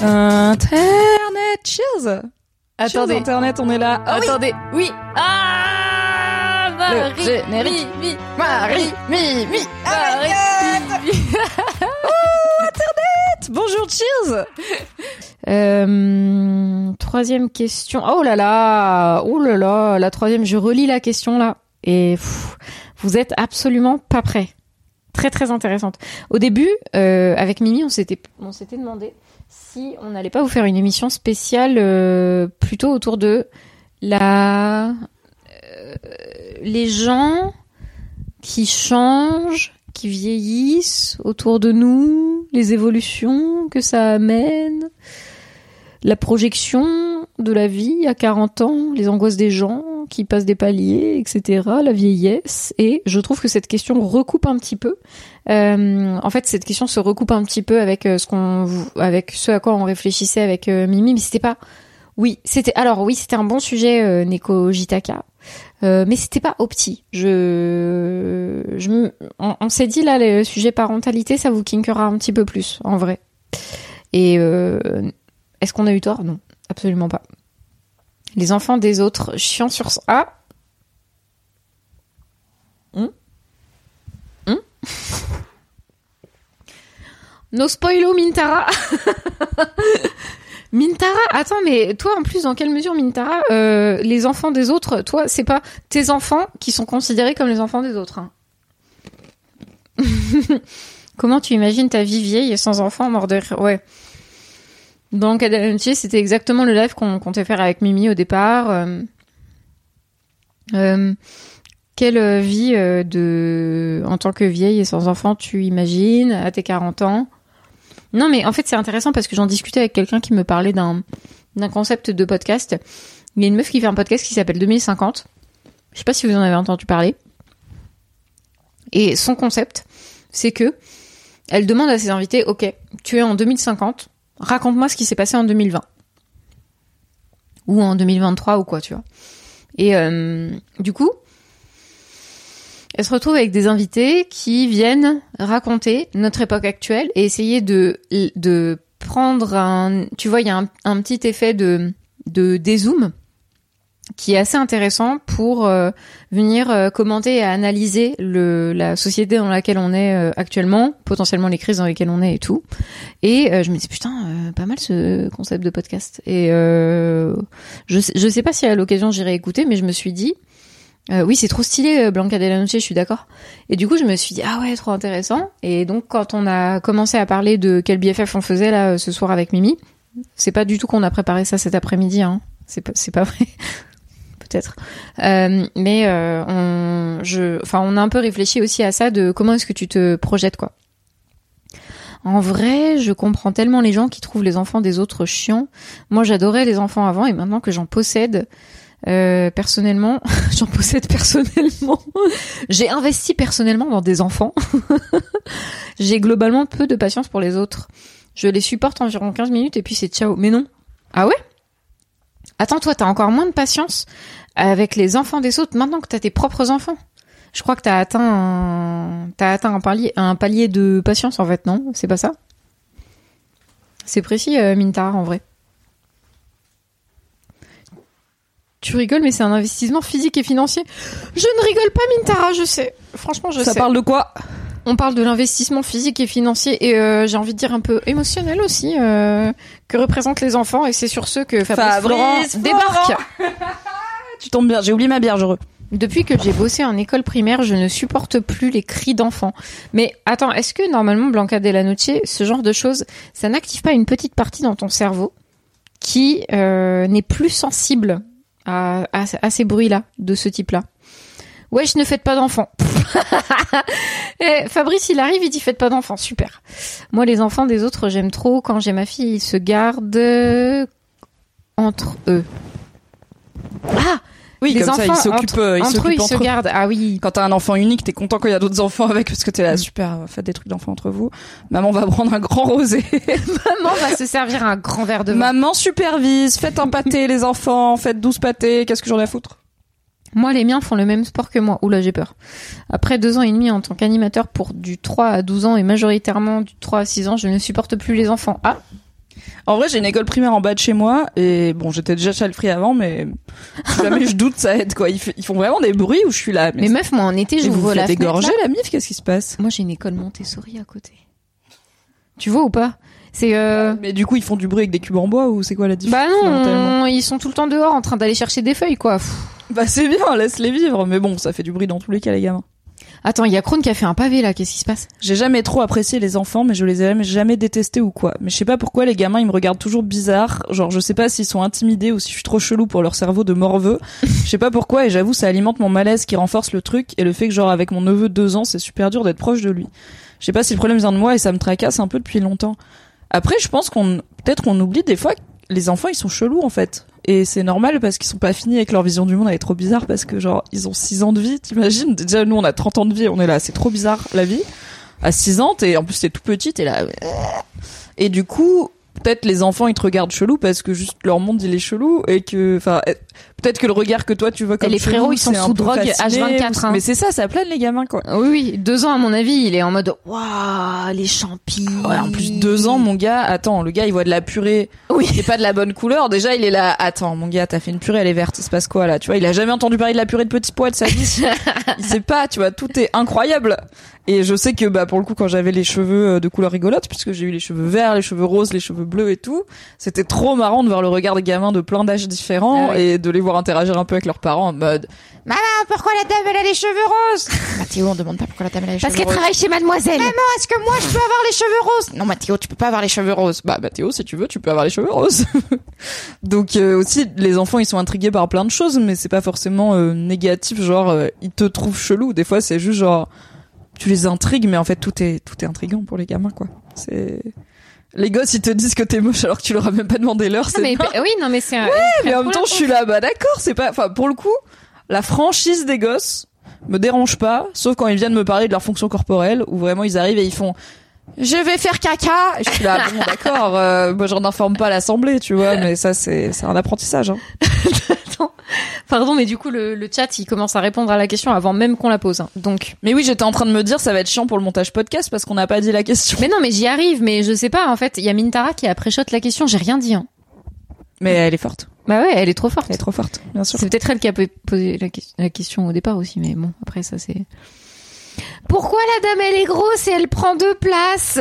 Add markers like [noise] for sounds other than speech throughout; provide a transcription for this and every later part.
Internet, cheers Attendez. Cheers, Internet, on est là. Ah. Attendez, oui. Ah Le Marie, générique. mi, mi, Marie, mi, mi, Marie, mi, mi. [laughs] Bonjour, cheers Euh, Troisième question. Oh là là Oh là là La troisième, je relis la question là. Et pff, vous êtes absolument pas prêts. Très très intéressante. Au début, euh, avec Mimi, on s'était on s'était demandé si on n'allait pas vous faire une émission spéciale euh, plutôt autour de la euh, les gens qui changent, qui vieillissent autour de nous, les évolutions que ça amène, la projection de la vie à 40 ans, les angoisses des gens qui passent des paliers, etc., la vieillesse. Et je trouve que cette question recoupe un petit peu. Euh, en fait, cette question se recoupe un petit peu avec euh, ce qu'on, avec ce à quoi on réfléchissait avec euh, Mimi, mais c'était pas. Oui, c'était alors oui, c'était un bon sujet Neko Jitaka. Euh, mais c'était pas opti. Je, je on, on s'est dit là le sujet parentalité, ça vous kinkera un petit peu plus en vrai. Et est-ce qu'on a eu tort? Non, absolument pas. Les enfants des autres, chiants sur ça. Ah Hum? Hum? [laughs] No Mintara [laughs] Mintara, attends, mais toi en plus, dans quelle mesure Mintara, euh, les enfants des autres, toi, c'est pas tes enfants qui sont considérés comme les enfants des autres. hein? [laughs] Comment tu imagines ta vie vieille sans enfants mort de rire? Ouais. Dans Cadalentier, c'était exactement le live qu'on comptait faire avec Mimi au départ. Euh, euh, quelle vie euh, de en tant que vieille et sans enfant tu imagines à tes 40 ans? Non, mais en fait, c'est intéressant parce que j'en discutais avec quelqu'un qui me parlait d'un d'un concept de podcast. Il y a une meuf qui fait un podcast qui s'appelle 2050. Je sais pas si vous en avez entendu parler. Et son concept, c'est que elle demande à ses invités, ok, tu es en 2050, raconte-moi ce qui s'est passé en 2020. Ou en 2023 ou quoi, tu vois. Et euh, du coup, elle se retrouve avec des invités qui viennent raconter notre époque actuelle et essayer de, de prendre un... Tu vois, il y a un, petit effet de, de dézoom qui est assez intéressant pour euh, venir euh, commenter et analyser le, la société dans laquelle on est euh, actuellement, potentiellement les crises dans lesquelles on est et tout. Et je me dis putain, pas mal ce concept de podcast. Et je sais, je sais pas si à l'occasion j'irai écouter, mais je me suis dit oui c'est trop stylé Blanca de la Noche, je suis d'accord. Et du coup je me suis dit ah ouais trop intéressant. Et donc quand on a commencé à parler de quel BFF on faisait là ce soir avec Mimi, c'est pas du tout qu'on a préparé ça cet après-midi. Hein. C'est pas c'est pas vrai. Peut-être, Euh, mais euh, on, je, enfin, on a un peu réfléchi aussi à ça de comment est-ce que tu te projettes quoi. En vrai, je comprends tellement les gens qui trouvent les enfants des autres chiants. Moi, j'adorais les enfants avant et maintenant que j'en possède euh, personnellement, [laughs] j'en possède personnellement. [laughs] J'ai investi personnellement dans des enfants. [laughs] J'ai globalement peu de patience pour les autres. Je les supporte environ 15 minutes et puis c'est ciao. Mais non. Ah ouais? Attends, toi, t'as encore moins de patience avec les enfants des autres maintenant que t'as tes propres enfants. Je crois que t'as atteint un... t'as atteint un palier, un palier de patience en fait, non? C'est pas ça? C'est précis, euh, Mintara, en vrai. Tu rigoles, mais c'est un investissement physique et financier. Je ne rigole pas, Mintara, je sais. Franchement, je Ça sais. parle de quoi? On parle de l'investissement physique et financier et euh, j'ai envie de dire un peu émotionnel aussi euh, que représentent les enfants et c'est sur ce que Fabrice, Fabrice Florent Florent. débarque. [laughs] Tu tombes bien, j'ai oublié ma bière, je re. Depuis que j'ai bossé en école primaire, je ne supporte plus les cris d'enfants. Mais attends, est-ce que normalement Blanca de la Noche, ce genre de choses, ça n'active pas une petite partie dans ton cerveau qui euh, n'est plus sensible à, à, à ces bruits-là, de ce type-là? Wesh, ne faites pas d'enfants. [laughs] Eh, Fabrice, il arrive, il dit faites pas d'enfants. Super. Moi, les enfants des autres, j'aime trop. Quand j'ai ma fille, ils se gardent entre eux. Ah Oui, les comme ça, enfants ils s'occupent, entre, euh, ils entre eux, ils se eux. gardent. Ah oui. Quand t'as un enfant unique, t'es content quand il y a d'autres enfants avec parce que t'es Mm. là, super, euh, faites des trucs d'enfants entre vous. Maman va prendre un grand rosé. [laughs] Maman va se servir un grand verre de vin. Maman supervise, faites un pâté les enfants, faites 12 pâtés, qu'est-ce que j'en ai à foutre? Moi, les miens font le même sport que moi. Oula, j'ai peur. Après deux ans et demi en tant qu'animateur pour du 3 à 12 ans et majoritairement du 3 à 6 ans, je ne supporte plus les enfants. Ah, En vrai, j'ai une école primaire en bas de chez moi et bon, j'étais déjà child free avant, mais jamais je doute, ça aide quoi. Ils, font vraiment des bruits où je suis là. mais meuf, moi en été, et vous la faites fenêtre. égorger là. la mif Qu'est-ce qui se passe? Moi, j'ai une école Montessori à côté. Tu vois ou pas? C'est euh... Mais du coup, ils font du bruit avec des cubes en bois ou c'est quoi la différence Bah non, ils sont tout le temps dehors en train d'aller chercher des feuilles quoi. Bah c'est bien, laisse-les vivre. Mais bon, ça fait du bruit dans tous les cas, les gamins. Attends, il y a Krone qui a fait un pavé là, qu'est-ce qui se passe? J'ai jamais trop apprécié les enfants, mais je les ai jamais, jamais détestés ou quoi. Mais je sais pas pourquoi les gamins ils me regardent toujours bizarre. Genre je sais pas s'ils sont intimidés ou si je suis trop chelou pour leur cerveau de morveux. Je sais pas pourquoi et j'avoue ça alimente mon malaise qui renforce le truc et le fait que genre avec mon neveu de deux ans c'est super dur d'être proche de lui. Je sais pas si le problème vient de moi et ça me tracasse un peu depuis longtemps. Après je pense qu'on peut-être qu'on oublie des fois que les enfants ils sont chelous en fait. Et c'est normal parce qu'ils sont pas finis avec leur vision du monde, elle est trop bizarre parce que genre ils ont 6 ans de vie, t'imagines? Déjà nous on a 30 ans de vie, on est là, c'est trop bizarre la vie. À 6 ans, t'es en plus t'es tout petit, t'es là. Et du coup, peut-être les enfants ils te regardent chelou parce que juste leur monde il est chelou et que enfin peut-être que le regard que toi tu vois comme les chelou, frérots, ils sont c'est sous drogue fasciné, H24, ou- hein. Mais c'est ça, ça plane les gamins quoi. Oui, oui, deux ans à mon avis, il est en mode waouh les champis. Ouais, en plus deux ans, mon gars, attends, le gars il voit de la purée, Oui. qui est pas de la bonne couleur. Déjà il est là, attends, mon gars, t'as fait une purée, elle est verte, il se passe quoi là Tu vois, il a jamais entendu parler de la purée de petits pois de sa vie. [laughs] il sait pas, tu vois, tout est incroyable. Et je sais que bah pour le coup quand j'avais les cheveux euh, de couleur rigolote, puisque j'ai eu les cheveux verts, les cheveux roses, les cheveux bleus et tout, c'était trop marrant de voir le regard des gamins de plein d'âges différents Ah et de les voir interagir un peu avec leurs parents en mode Maman, pourquoi la dame elle a les cheveux roses [laughs] Mathéo, on demande pas pourquoi la dame elle a les Parce cheveux qu'elle roses. travaille chez Mademoiselle. Maman, est-ce que moi je peux avoir les cheveux roses? Non, Mathéo, tu peux pas avoir les cheveux roses. bah Mathéo si tu veux tu peux avoir les cheveux roses [laughs] donc euh, aussi les enfants ils sont intrigués par plein de choses mais c'est pas forcément euh, négatif genre euh, ils te trouvent chelou des fois c'est juste genre tu les intrigues mais en fait tout est tout est intriguant pour les gamins quoi c'est les gosses ils te disent que t'es moche alors que tu leur as même pas demandé l'heure Non, c'est mais dingue. oui, non mais c'est un... mais en même temps je suis là bah d'accord c'est pas enfin pour le coup la franchise des gosses me dérange pas sauf quand ils viennent me parler de leur fonction corporelle où vraiment ils arrivent et ils font je vais faire caca je suis là bon d'accord euh, moi j'en informe pas l'assemblée tu vois mais ça c'est c'est un apprentissage hein. [laughs] [laughs] Pardon, mais du coup le, le chat il commence à répondre à la question avant même qu'on la pose. hein. Donc. mais oui j'étais en train de me dire ça va être chiant pour le montage podcast parce qu'on n'a pas dit la question Mais non, mais j'y arrive. Mais je sais pas. En fait, il y a Mintara qui a pré-shot la question. J'ai rien dit. Hein. mais elle est forte Bah ouais, elle est trop forte. elle est trop forte bien sûr C'est peut-être elle qui a posé la, que- la question au départ aussi, mais bon, après ça c'est. Pourquoi la dame elle est grosse et elle prend deux places?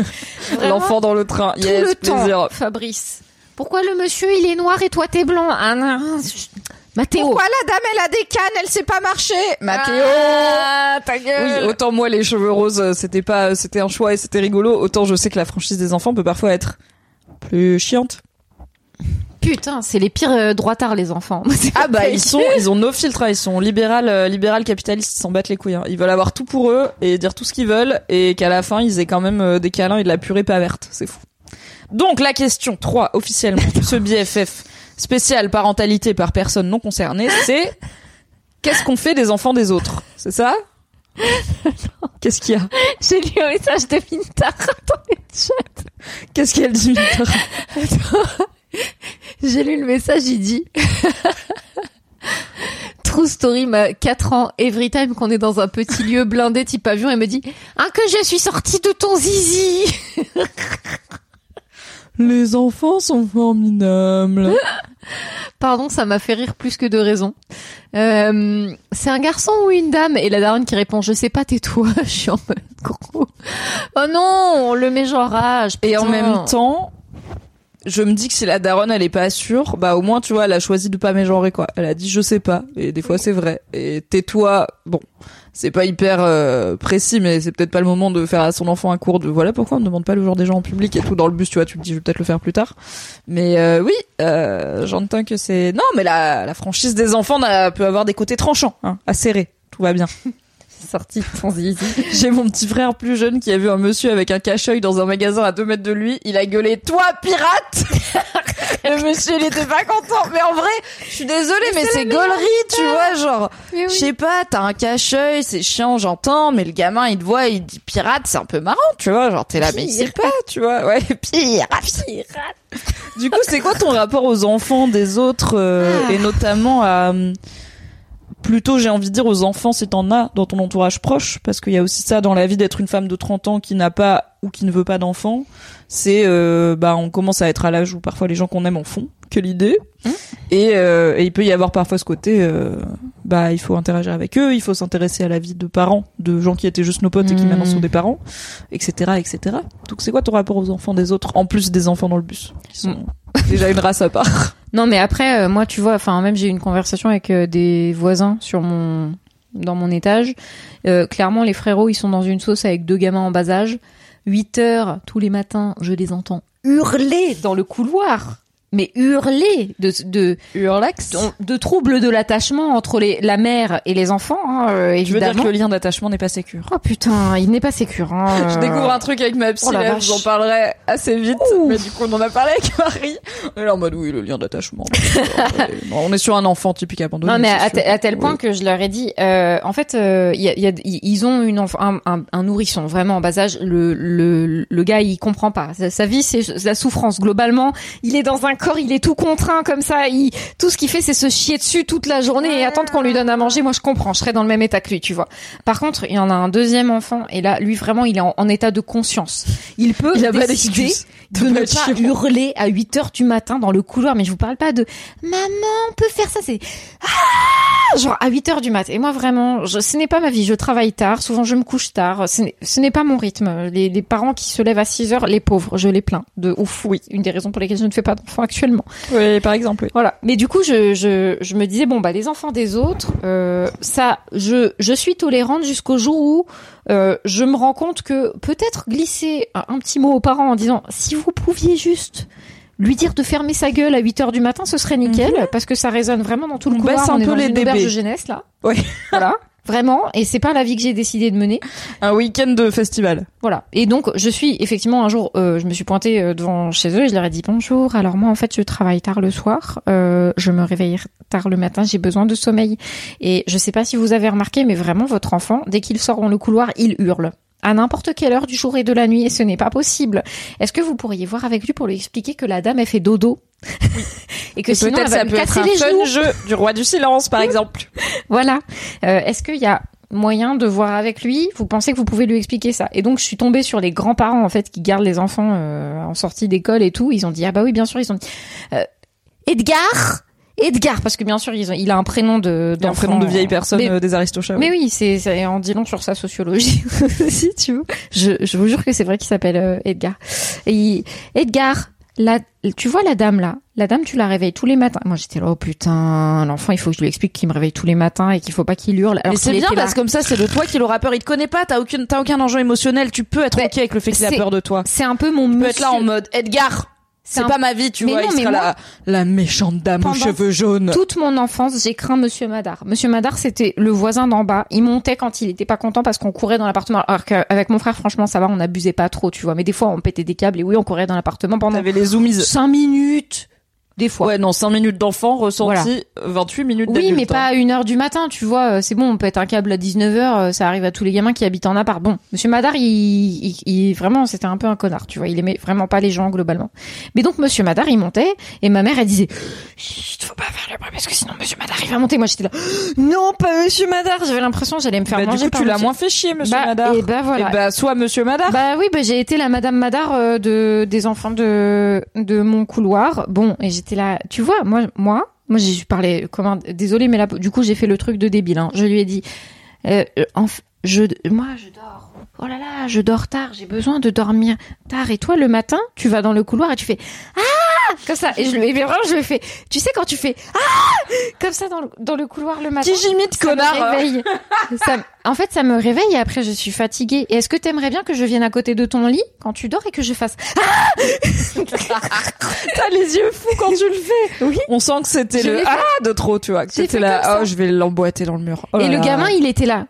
[laughs] L'enfant dans le train tout yes le plaisir temps, Fabrice. Pourquoi le monsieur il est noir et toi t'es blanc ah, non, je- Mathéo. Pourquoi la dame elle a des cannes, elle sait pas marcher? Mathéo Ah, ta gueule. Oui, autant moi les cheveux roses, euh, c'était pas, c'était un choix et c'était rigolo. Autant je sais que la franchise des enfants peut parfois être plus chiante. Putain, c'est les pires euh, droitards les enfants. [laughs] C'est Ah bah ils sont, ils ont no filtre, hein. ils sont libéral, euh, libéral capitalistes, ils s'en battent les couilles. hein. Ils veulent avoir tout pour eux et dire tout ce qu'ils veulent et qu'à la fin ils aient quand même euh, des câlins et de la purée pas verte. C'est fou. Donc la question 3 officiellement de ce BFF spécial parentalité par personne non concernée, c'est [laughs] qu'est-ce qu'on fait des enfants des autres? C'est ça? Qu'est-ce qu'il y a? J'ai lu un message de Mintara dans [laughs] les chats. Qu'est-ce qu'elle dit Mitra J'ai lu le message, il dit True story, ma 4 ans, every time qu'on est dans un petit lieu blindé type avion, elle me dit Ah que je suis sortie de ton zizi [laughs] Les enfants sont formidables. [laughs] Pardon, ça m'a fait rire plus que de raison. Euh, c'est un garçon ou une dame? Et la daronne qui répond Je sais pas, tais-toi. [laughs] Je suis en mode gros. Oh non, on le met genre rage. Et en même temps, je me dis que si la daronne elle est pas sûre, bah au moins tu vois, elle a choisi de pas mégenrer quoi. Elle a dit je sais pas et des fois c'est vrai. Et tais-toi, bon, c'est pas hyper euh, précis mais c'est peut-être pas le moment de faire à son enfant un cours de voilà pourquoi on ne demande pas le genre des gens en public et tout dans le bus, tu vois, tu te dis je vais peut-être le faire plus tard. Mais euh, oui, euh, j'entends que c'est non mais la, la franchise des enfants peut avoir des côtés tranchants, hein, acérés. tout va bien. [laughs] Sorti de ton zizi. J'ai mon petit frère plus jeune qui a vu un monsieur avec un cache-œil dans un magasin à deux mètres de lui. Il a gueulé toi pirate. Le monsieur il était pas content. Mais en vrai, je suis désolée, mais, c'est gaulerie, tu vois, genre. Je sais pas, t'as un cache-œil, c'est chiant, j'entends, mais le gamin il te voit, il dit pirate, c'est un peu marrant, tu vois, genre t'es là, mais il sait pas, tu vois, ouais, [laughs] pirate. Du coup, c'est quoi ton rapport aux enfants des autres euh, Ah. et notamment à hum, plutôt j'ai envie de dire aux enfants si t'en as dans ton entourage proche parce qu'il y a aussi ça dans la vie d'être une femme de 30 ans qui n'a pas ou qui ne veut pas d'enfants c'est euh, bah on commence à être à l'âge où parfois les gens qu'on aime en font que l'idée Mmh. et, euh, et il peut y avoir parfois ce côté euh, bah il faut interagir avec eux il faut s'intéresser à la vie de parents de gens qui étaient juste nos potes et qui Mmh. maintenant sont des parents etc etc donc c'est quoi ton rapport aux enfants des autres en plus des enfants dans le bus qui sont déjà une race à part? [laughs] Non, mais après, euh, moi, tu vois, enfin, même j'ai eu une conversation avec euh, des voisins sur mon dans mon étage. Euh, clairement, les frérots, ils sont dans une sauce avec deux gamins en bas âge. 8 heures tous les matins, je les entends hurler dans le couloir. Mais hurler de de de, de troubles de l'attachement entre les la mère et les enfants, hein, euh, Je veux dire évidemment. que le lien d'attachement n'est pas sécure. Oh putain, il n'est pas sécure. Hein, [laughs] Je euh. découvre un truc avec ma psy, Oh là, vache. je vous en parlerai assez vite. Mais du coup, on en a parlé avec Marie. On est là en mode, oui, le lien d'attachement. [laughs] Bon, on est sur un enfant typique abandonné. Non, mais à, sûr. te- à tel point que je leur ai dit, euh, en fait, euh, y a, y ils ont une un, un, un nourrisson vraiment en bas âge. Le, le, le gars, il comprend pas. Sa, sa vie, c'est la souffrance. Globalement, il est dans un corps, il est tout contraint comme ça. Il, tout ce qu'il fait, c'est se chier dessus toute la journée et attendre qu'on lui donne à manger. Moi, je comprends. Je serais dans le même état que lui, tu vois. Par contre, il y en a un deuxième enfant et là, lui, vraiment, il est en, en état de conscience. Il peut Il décider de de ne pas hurler à 8 heures du matin dans le couloir. Mais je vous parle pas de maman, on peut faire ça. C'est ah genre à 8 heures du mat. Et moi vraiment, je, ce n'est pas ma vie. Je travaille tard. Souvent je me couche tard. Ce n'est, ce n'est pas mon rythme. Les, les parents qui se lèvent à 6 heures, les pauvres, je les plains. De ouf, oui. Une des raisons pour lesquelles je ne fais pas d'enfants actuellement. Oui, par exemple. oui. Voilà. Mais du coup, je, je, je me disais bon bah les enfants des autres, euh, ça, je, je suis tolérante jusqu'au jour où euh, je me rends compte que peut-être glisser un, un petit mot aux parents en disant si vous pouviez juste lui dire de fermer sa gueule à 8 heures du matin, ce serait nickel parce que ça résonne vraiment dans tout le On couloir. baisse un On est peu dans les une DB. de jeunesse là. Ouais. Voilà. Vraiment. Et c'est pas la vie que j'ai décidé de mener. Un week-end de festival. Voilà. Et donc, je suis effectivement un jour, euh, je me suis pointée euh, devant chez eux et je leur ai dit bonjour. Alors moi, en fait, je travaille tard le soir, euh, je me réveille tard le matin, j'ai besoin de sommeil. Et je sais pas si vous avez remarqué, mais vraiment, votre enfant, dès qu'il sort dans le couloir, il hurle à n'importe quelle heure du jour et de la nuit et ce n'est pas possible. Est-ce que vous pourriez voir avec lui pour lui expliquer que la dame elle fait dodo [laughs] et que Et sinon elle peut-être va ça lui peut être un fun jeu du roi du silence, par exemple. [laughs] voilà. Euh, Est-ce qu'il y a moyen de voir avec lui? Vous pensez que vous pouvez lui expliquer ça? Et donc je suis tombée sur les grands-parents en fait qui gardent les enfants euh, en sortie d'école et tout. Ils ont dit ah bah oui bien sûr ils ont dit euh, Edgar? Edgar parce que bien sûr ils ont, il a un prénom de Un prénom de vieille personne Mais- euh, des Aristochats. mais oui, c'est c'est en dit long sur sa sociologie [laughs] si tu veux. Je, je vous jure que c'est vrai qu'il s'appelle euh, Edgar. Et il- Edgar, la, tu vois la dame là, la dame tu la réveilles tous les matins. Moi j'étais là oh putain, l'enfant il faut que je lui explique qu'il me réveille tous les matins et qu'il faut pas qu'il hurle. Alors Mais c'est bien parce que comme ça, c'est de toi qu'il aura peur. Il te connaît pas, t'as aucune, t'as aucun enjeu émotionnel. Tu peux être Mais ok avec le fait qu'il a peur de toi. c'est un peu mon Tu peux être là en mode Edgar. C'est un- pas ma vie, tu Mais vois. non, il mais sera moi- la, la méchante dame aux cheveux jaunes. toute mon enfance, j'ai craint Monsieur Madar. Monsieur Madar, c'était le voisin d'en bas. Il montait quand il était pas content parce qu'on courait dans l'appartement. Alors qu'avec mon frère, franchement, ça va, on n'abusait pas trop, tu vois. Mais des fois, on pétait des câbles et oui, on courait dans l'appartement pendant T'avais les zoomies. cinq minutes. Des fois. Ouais, non, 5 minutes d'enfant ressenti, 28 minutes Oui, d'adulte. mais pas à une heure du matin, tu vois. euh, C'est bon, on pète un câble à 19h, euh, ça arrive à tous les gamins qui habitent en appart. Bon, Monsieur Madar, il, il, il- vraiment, c'était un peu un connard, tu vois. Il aimait vraiment pas les gens globalement. Mais donc Monsieur Madar, il montait et ma mère, elle disait, Chut, faut pas faire le bruit parce que sinon Monsieur Madar, il va monter. Moi, j'étais là, non, pas Monsieur Madar. J'avais l'impression j'allais me faire Bah, du manger coup, par tu l'as moins fait chier, monsieur Bah, Madar. Et bah voilà. Et bah, soit monsieur Madar. Bah oui, bah j'ai été la Madame Madar euh, de des enfants de de mon couloir. Bon, et j'étais là, tu vois, moi moi moi j'ai parlé comment désolé mais là du coup j'ai fait le truc de débile hein. Je lui ai dit euh, euh, enf- je moi je dors. Oh là là, je dors tard, j'ai besoin de dormir tard et toi le matin, tu vas dans le couloir et tu fais "Ah! Comme ça. Et je et vraiment, je lui fais, tu sais, quand tu fais, ah, comme ça dans le, dans le couloir le matin. Qui j'imite, ça me connard réveille. Ça- en fait, ça me réveille et après, je suis fatiguée. Et est-ce que t'aimerais bien que je vienne à côté de ton lit quand tu dors et que je fasse, [laughs] T'as les yeux fous quand tu le fais. oui. On sent que c'était le ah de trop, tu vois. Que c'était là, comme ça. oh, je vais l'emboîter dans le mur. Oh et là le là. gamin, il était là.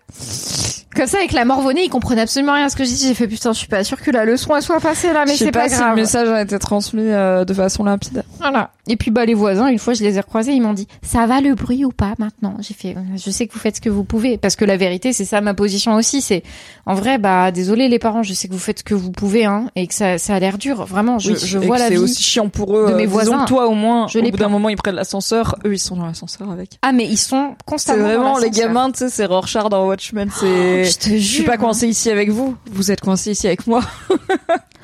Comme ça, avec la morvonnée, il comprenait absolument rien à ce que je dis. J'ai fait, putain, je suis pas sûre que la leçon, elle soit passée là, mais je sais c'est pas, pas, si le grave. message a été transmis euh, de façon limpide. Voilà. Et puis bah les voisins, une fois je les ai recroisés, ils m'ont dit "Ça va le bruit ou pas maintenant? J'ai fait euh, "Je sais que vous faites ce que vous pouvez parce que la vérité, c'est ça ma position aussi, c'est en vrai bah désolé les parents, je sais que vous faites ce que vous pouvez hein et que ça ça a l'air dur, vraiment je, Oui, je et vois la c'est vie. aussi chiant pour eux. de mes euh, disons voisins. que toi au moins, Je au bout d'un moment ils prennent l'ascenseur, eux ils sont dans l'ascenseur avec. Ah mais ils sont C'est constamment dans vraiment les gamins, tu sais, c'est Rorschach dans Watchmen, c'est. Je te je suis jure. pas coincé ici avec vous, vous êtes coincé ici avec moi. [laughs]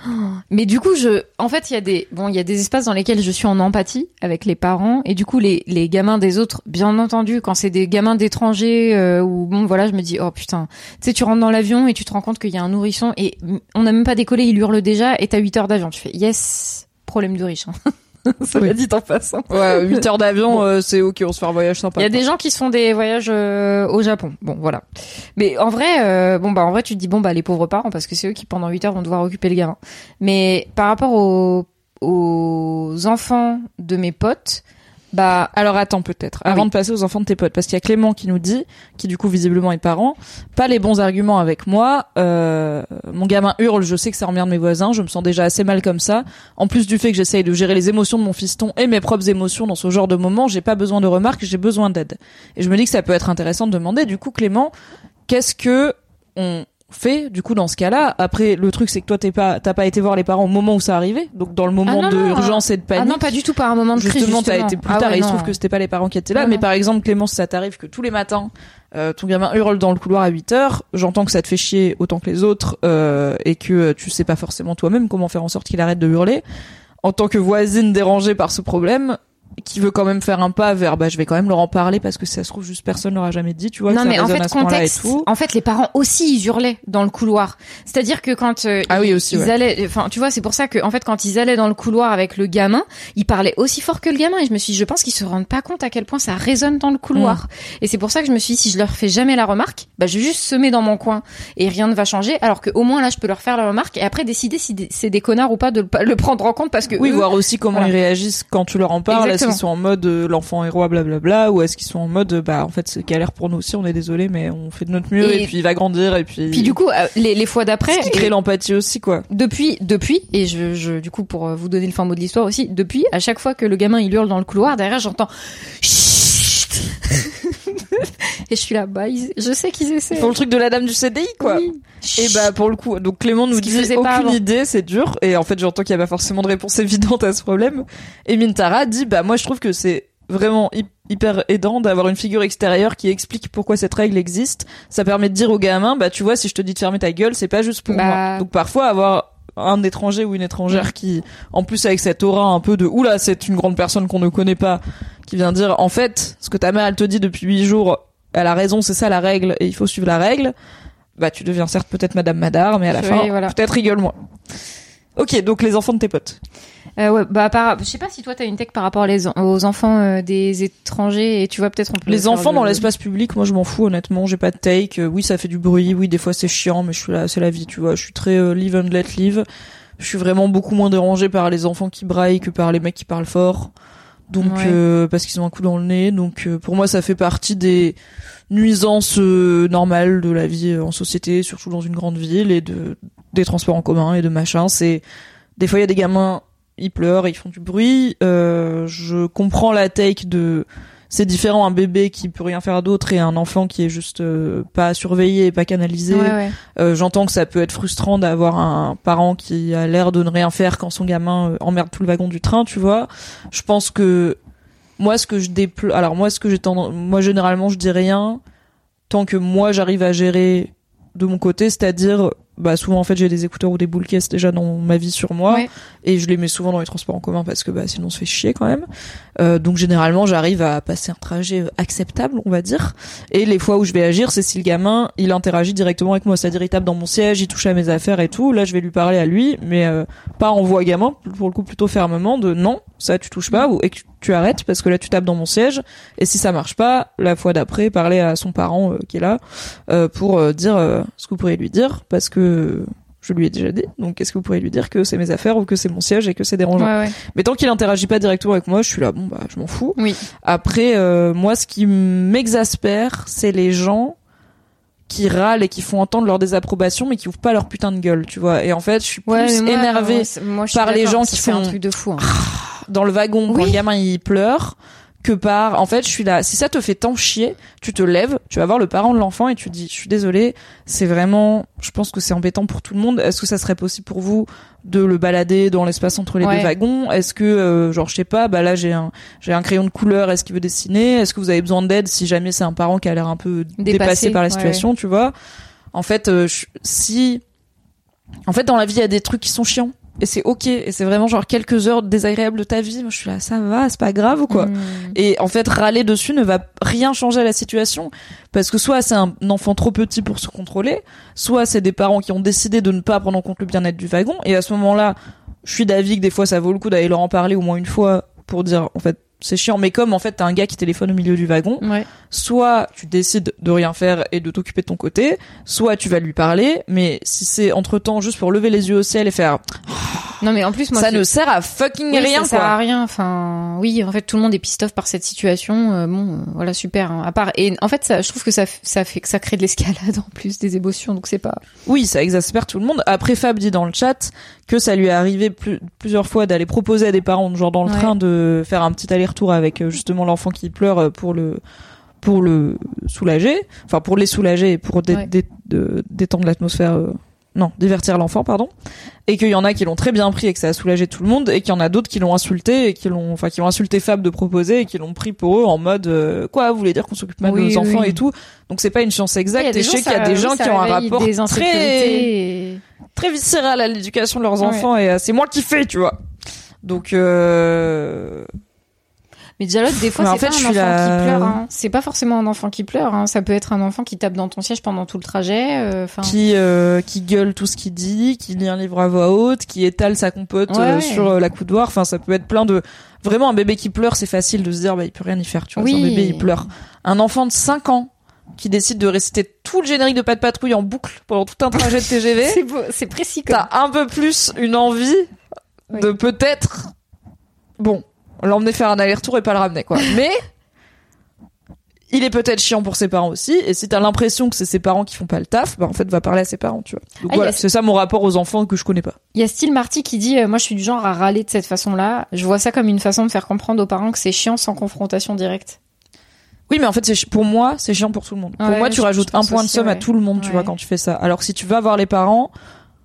Mais du coup, je, en fait, il y a des, bon, il y a des espaces dans lesquels je suis en empathie avec les parents, et du coup, les, les gamins des autres, bien entendu, quand c'est des gamins d'étrangers, euh, ou bon, voilà, je me dis, oh putain, tu sais, tu rentres dans l'avion et tu te rends compte qu'il y a un nourrisson, et on n'a même pas décollé, il hurle déjà, et t'as 8 heures d'avion. Tu fais, yes, problème de hein. [laughs] [laughs] Ça m'a dit en passant. Ouais, [laughs] 8 heures d'avion, euh, c'est ok, on se fait un voyage sympa. Il y a des gens qui se font des voyages euh, au Japon. Bon, voilà. Mais en vrai, euh, bon bah en vrai, tu te dis bon bah les pauvres parents parce que c'est eux qui pendant 8 heures vont devoir occuper le gamin. Mais par rapport aux, aux enfants de mes potes, bah Alors attends peut-être, Ah avant oui. de passer aux enfants de tes potes, parce qu'il y a Clément qui nous dit, qui du coup visiblement est parent, pas les bons arguments avec moi. Euh, mon gamin hurle, je sais que ça emmerde mes voisins, je me sens déjà assez mal comme ça. En plus du fait que j'essaye de gérer les émotions de mon fiston et mes propres émotions dans ce genre de moment, j'ai pas besoin de remarques, j'ai besoin d'aide. Et je me dis que ça peut être intéressant de demander, du coup Clément, qu'est-ce que on fait du coup dans ce cas-là Après le truc c'est que toi t'es pas t'as pas été voir les parents au moment où ça arrivait, donc dans le moment Ah non, de non, urgence et de ah panique. non pas du tout par un moment de crise. Justement, t'as été plus Ah tard ouais, et il se trouve que c'était pas les parents qui étaient là. Non, mais non. par exemple, Clémence, ça t'arrive que tous les matins, euh, ton gamin hurle dans le couloir à 8 heures. J'entends que ça te fait chier autant que les autres euh, et que euh, tu sais pas forcément toi-même comment faire en sorte qu'il arrête de hurler. En tant que voisine dérangée par ce problème, qui veut quand même faire un pas vers, bah, je vais quand même leur en parler parce que si ça se trouve juste personne leur a jamais dit, tu vois. non que ça mais en fait à contexte. En fait les parents aussi ils hurlaient dans le couloir. C'est-à-dire que quand euh, Ah oui, ils, aussi, ils ouais. allaient, enfin tu vois c'est pour ça que en fait quand ils allaient dans le couloir avec le gamin, ils parlaient aussi fort que le gamin et je me suis dit je pense qu'ils se rendent pas compte à quel point ça résonne dans le couloir. Mm. Et c'est pour ça que je me suis dit si je leur fais jamais la remarque, bah je vais juste semer dans mon coin et rien ne va changer alors que au moins là je peux leur faire la remarque et après décider si c'est des connards ou pas de le, prendre en compte parce que Oui, eux- voir aussi comment voilà. ils réagissent quand tu leur en parles. Est-ce qu'ils sont en mode euh, l'enfant est roi, blablabla, ou est-ce qu'ils sont en mode euh, bah en fait c'est galère pour nous aussi, on est désolé, mais on fait de notre mieux et, Et- puis il va grandir et puis. puis du coup euh, les, les fois d'après ce qui crée l'empathie aussi quoi. depuis, depuis, et je, je, du coup, pour vous donner le fin mot de l'histoire aussi, depuis, à chaque fois que le gamin il hurle dans le couloir, derrière j'entends Chut [laughs] et je suis là, bah, ils- je sais qu'ils essaient. Pour le truc de la dame du CDI quoi. Oui. Et bah pour le coup, donc Clément nous pas aucune idée, c'est dur. Et en fait j'entends qu'il y a pas forcément de réponse évidente à ce problème. Et Mintara dit bah moi je trouve que c'est vraiment hy- hyper aidant d'avoir une figure extérieure qui explique pourquoi cette règle existe. Ça permet de dire au gamin bah tu vois si je te dis de fermer ta gueule c'est pas juste pour Bah. moi. Donc parfois avoir un étranger ou une étrangère qui, en plus avec cette aura un peu de oula, c'est une grande personne qu'on ne connaît pas, qui vient dire en fait, ce que ta mère elle te dit depuis huit jours, elle a raison, c'est ça la règle et il faut suivre la règle. Bah tu deviens certes peut-être Madame Madar, mais à la Oui, fin voilà. peut-être rigole-moi. Ok, donc les enfants de tes potes. Euh, ouais, bah, par, je sais pas si toi t'as une tech par rapport les, aux enfants euh, des étrangers et tu vois peut-être on peut Les enfants le- dans l'espace public, moi je m'en fous honnêtement, j'ai pas de take. Euh, Oui, ça fait du bruit, oui, des fois c'est chiant, mais je suis là, c'est la vie, tu vois. Je suis très euh, live and let live. Je suis vraiment beaucoup moins dérangée par les enfants qui braillent que par les mecs qui parlent fort. Donc Ouais. euh, parce qu'ils ont un coup dans le nez. Donc euh, pour moi ça fait partie des nuisances euh, normales de la vie euh, en société, surtout dans une grande ville et de des transports en commun et de machin. C'est des fois il y a des gamins ils pleurent, ils font du bruit. Euh, je comprends la take de c'est différent un bébé qui peut rien faire d'autre et un enfant qui est juste euh, pas surveillé et pas canalisé. Ouais, ouais. Euh, J'entends que ça peut être frustrant d'avoir un parent qui a l'air de ne rien faire quand son gamin euh, emmerde tout le wagon du train, tu vois. Je pense que moi ce que je déploie alors moi ce que j'ai tendance moi généralement je dis rien tant que moi j'arrive à gérer de mon côté, c'est-à-dire bah souvent en fait j'ai des écouteurs ou des boules caisses déjà dans ma vie sur moi Ouais. et je les mets souvent dans les transports en commun parce que bah sinon on se fait chier quand même. Euh, donc généralement j'arrive à passer un trajet acceptable on va dire. Et les fois où je vais agir c'est si le gamin il interagit directement avec moi, c'est-à-dire il tape dans mon siège, il touche à mes affaires et tout. Là je vais lui parler à lui, mais euh, pas en voix gamin, pour le coup plutôt fermement de non ça tu touches pas ou et que tu- arrêtes parce que là tu tapes dans mon siège. Et si ça marche pas, la fois d'après parler à son parent euh, qui est là euh, pour euh, dire euh, ce que vous pourriez lui dire parce que je lui ai déjà dit. Donc, qu'est-ce que vous pourriez lui dire que c'est mes affaires ou que c'est mon siège et que c'est dérangeant. Ouais, ouais. Mais tant qu'il interagit pas directement avec moi, je suis là, bon bah, je m'en fous. Oui. Après, euh, moi, ce qui m'exaspère, c'est les gens qui râlent et qui font entendre leur désapprobation, mais qui ouvrent pas leur putain de gueule, tu vois. Et en fait, je suis plus Ouais, mais moi, énervée ouais, c'est- moi, je suis par les gens qui c'est un font- truc de fou. hein. Dans le wagon quand Oui. le gamin il pleure que par en fait je suis là si ça te fait tant chier tu te lèves tu vas voir le parent de l'enfant et tu dis je suis désolé c'est vraiment je pense que c'est embêtant pour tout le monde. Est-ce que ça serait possible pour vous de le balader dans l'espace entre les Ouais. deux wagons? Est-ce que euh, genre je sais pas bah là j'ai un j'ai un crayon de couleur est-ce qu'il veut dessiner? Est-ce que vous avez besoin d'aide si jamais c'est un parent qui a l'air un peu dépassé, Dépassé, par la ouais, situation tu vois? En fait euh, je- si en fait dans la vie il y a des trucs qui sont chiants et c'est ok. Et c'est vraiment genre quelques heures désagréables de ta vie. Moi je suis là ça va c'est pas grave ou quoi Mm. et en fait râler dessus ne va rien changer à la situation. Parce que soit c'est un enfant trop petit pour se contrôler soit c'est des parents qui ont décidé de ne pas prendre en compte le bien-être du wagon. Et à ce moment-là je suis d'avis que des fois ça vaut le coup d'aller leur en parler au moins une fois pour dire en fait c'est chiant mais comme en fait t'as un gars qui téléphone au milieu du wagon Ouais. soit tu décides de rien faire et de t'occuper de ton côté, soit tu vas lui parler, mais si c'est entre temps juste pour lever les yeux au ciel et faire Non, mais en plus, moi, ça ne sert à fucking Oui, rien ça sert quoi. à rien. Enfin, oui, en fait, tout le monde est pissed off par cette situation. Euh, bon, euh, voilà, super. hein. À part, et en fait, ça, je trouve que ça, ça fait que ça crée de l'escalade [laughs] en plus des émotions, donc c'est pas. Oui, ça exaspère tout le monde. Après Fab dit dans le chat que ça lui est arrivé plus- plusieurs fois d'aller proposer à des parents genre dans le Ouais. train de faire un petit aller-retour avec euh, justement l'enfant qui pleure pour le pour le soulager, enfin pour les soulager et pour dé- Ouais. dé- de- détendre l'atmosphère non, divertir l'enfant, pardon. Et qu'il y en a qui l'ont très bien pris et que ça a soulagé tout le monde, et qu'il y en a d'autres qui l'ont insulté et qui l'ont, enfin, qui ont insulté Fab de proposer et qui l'ont pris pour eux en mode, euh, quoi, vous voulez dire qu'on s'occupe mal de Oui, nos enfants et tout. Donc c'est pas une a exacte. Et je sais qu'il y a des gens ça qui ont un rapport des très, très viscéral à l'éducation de leurs Ouais. enfants et c'est moi qui fais, tu vois. Donc, euh... Mais déjà là, des fois, c'est pas un enfant qui pleure. Hein. C'est pas forcément un enfant qui pleure. Hein. Ça peut être un enfant qui tape dans ton siège pendant tout le trajet. euh, qui euh, qui gueule tout ce qu'il dit, qui lit un livre à voix haute, qui étale sa compote Ouais, euh, ouais. sur la coudoir. Enfin, ça peut être plein de. Vraiment, un bébé qui pleure, c'est facile de se dire, bah, il peut rien y faire. Tu vois, Oui. un bébé, il pleure. Un enfant de 5 ans qui décide de réciter tout le générique de Pas de patrouille en boucle pendant tout un trajet de TGV. [laughs] c'est beau, c'est précis. T'as un peu plus une envie Oui. de peut-être, bon, l'emmener faire un aller-retour et pas le ramener, quoi. [laughs] Mais il est peut-être chiant pour ses parents aussi. Et si t'as l'impression que c'est ses parents qui font pas le taf, bah en fait, va parler à ses parents, tu vois. Donc Ah, voilà, c'est ça mon rapport aux enfants que je connais pas. Il y a Style Marty qui dit euh, Moi, je suis du genre à râler de cette façon-là. Je vois ça comme une façon de faire comprendre aux parents que c'est chiant sans confrontation directe. Oui, mais en fait, c'est pour moi, c'est chiant pour tout le monde. pour moi, tu rajoutes un point de somme à tout le monde, tu Ouais. vois, quand tu fais ça. Alors que si tu vas voir les parents,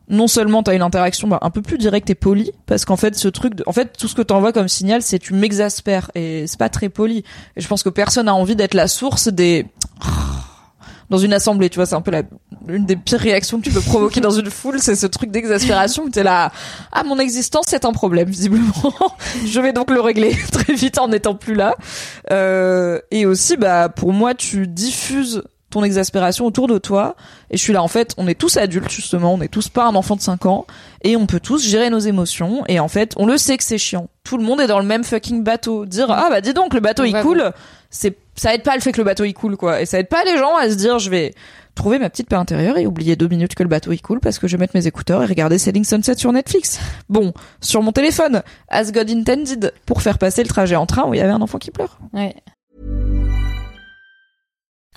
non seulement t'as une interaction bah, un peu plus directe et polie, parce qu'en fait, ce truc, de- en fait, tout ce que t'envoies comme signal, c'est tu m'exaspères et c'est pas très poli. Et je pense que personne a envie d'être la source des [sighs] dans une assemblée, tu vois, c'est un peu la une des pires réactions que tu peux provoquer dans une foule, c'est ce truc d'exaspération où t'es là, ah mon existence c'est un problème visiblement, [laughs] je vais donc le régler [laughs] très vite en n'étant plus là. Euh, et aussi, bah pour moi, tu diffuses ton exaspération autour de toi. Et je suis là, en fait, on est tous adultes justement, on est tous pas un enfant de 5 ans, et on peut tous gérer nos émotions. Et en fait, on le sait que c'est chiant. Tout le monde est dans le même fucking bateau. Dire ah bah dis donc le bateau il coule, c'est ça aide pas le fait que le bateau il coule quoi. Et ça aide pas les gens à se dire je vais trouver ma petite paix intérieure et oublier deux minutes que le bateau il coule parce que je vais mettre mes écouteurs et regarder Selling Sunset sur Netflix. Bon, sur mon téléphone, as God intended, pour faire passer le trajet en train où il y avait un enfant qui pleure. Ouais.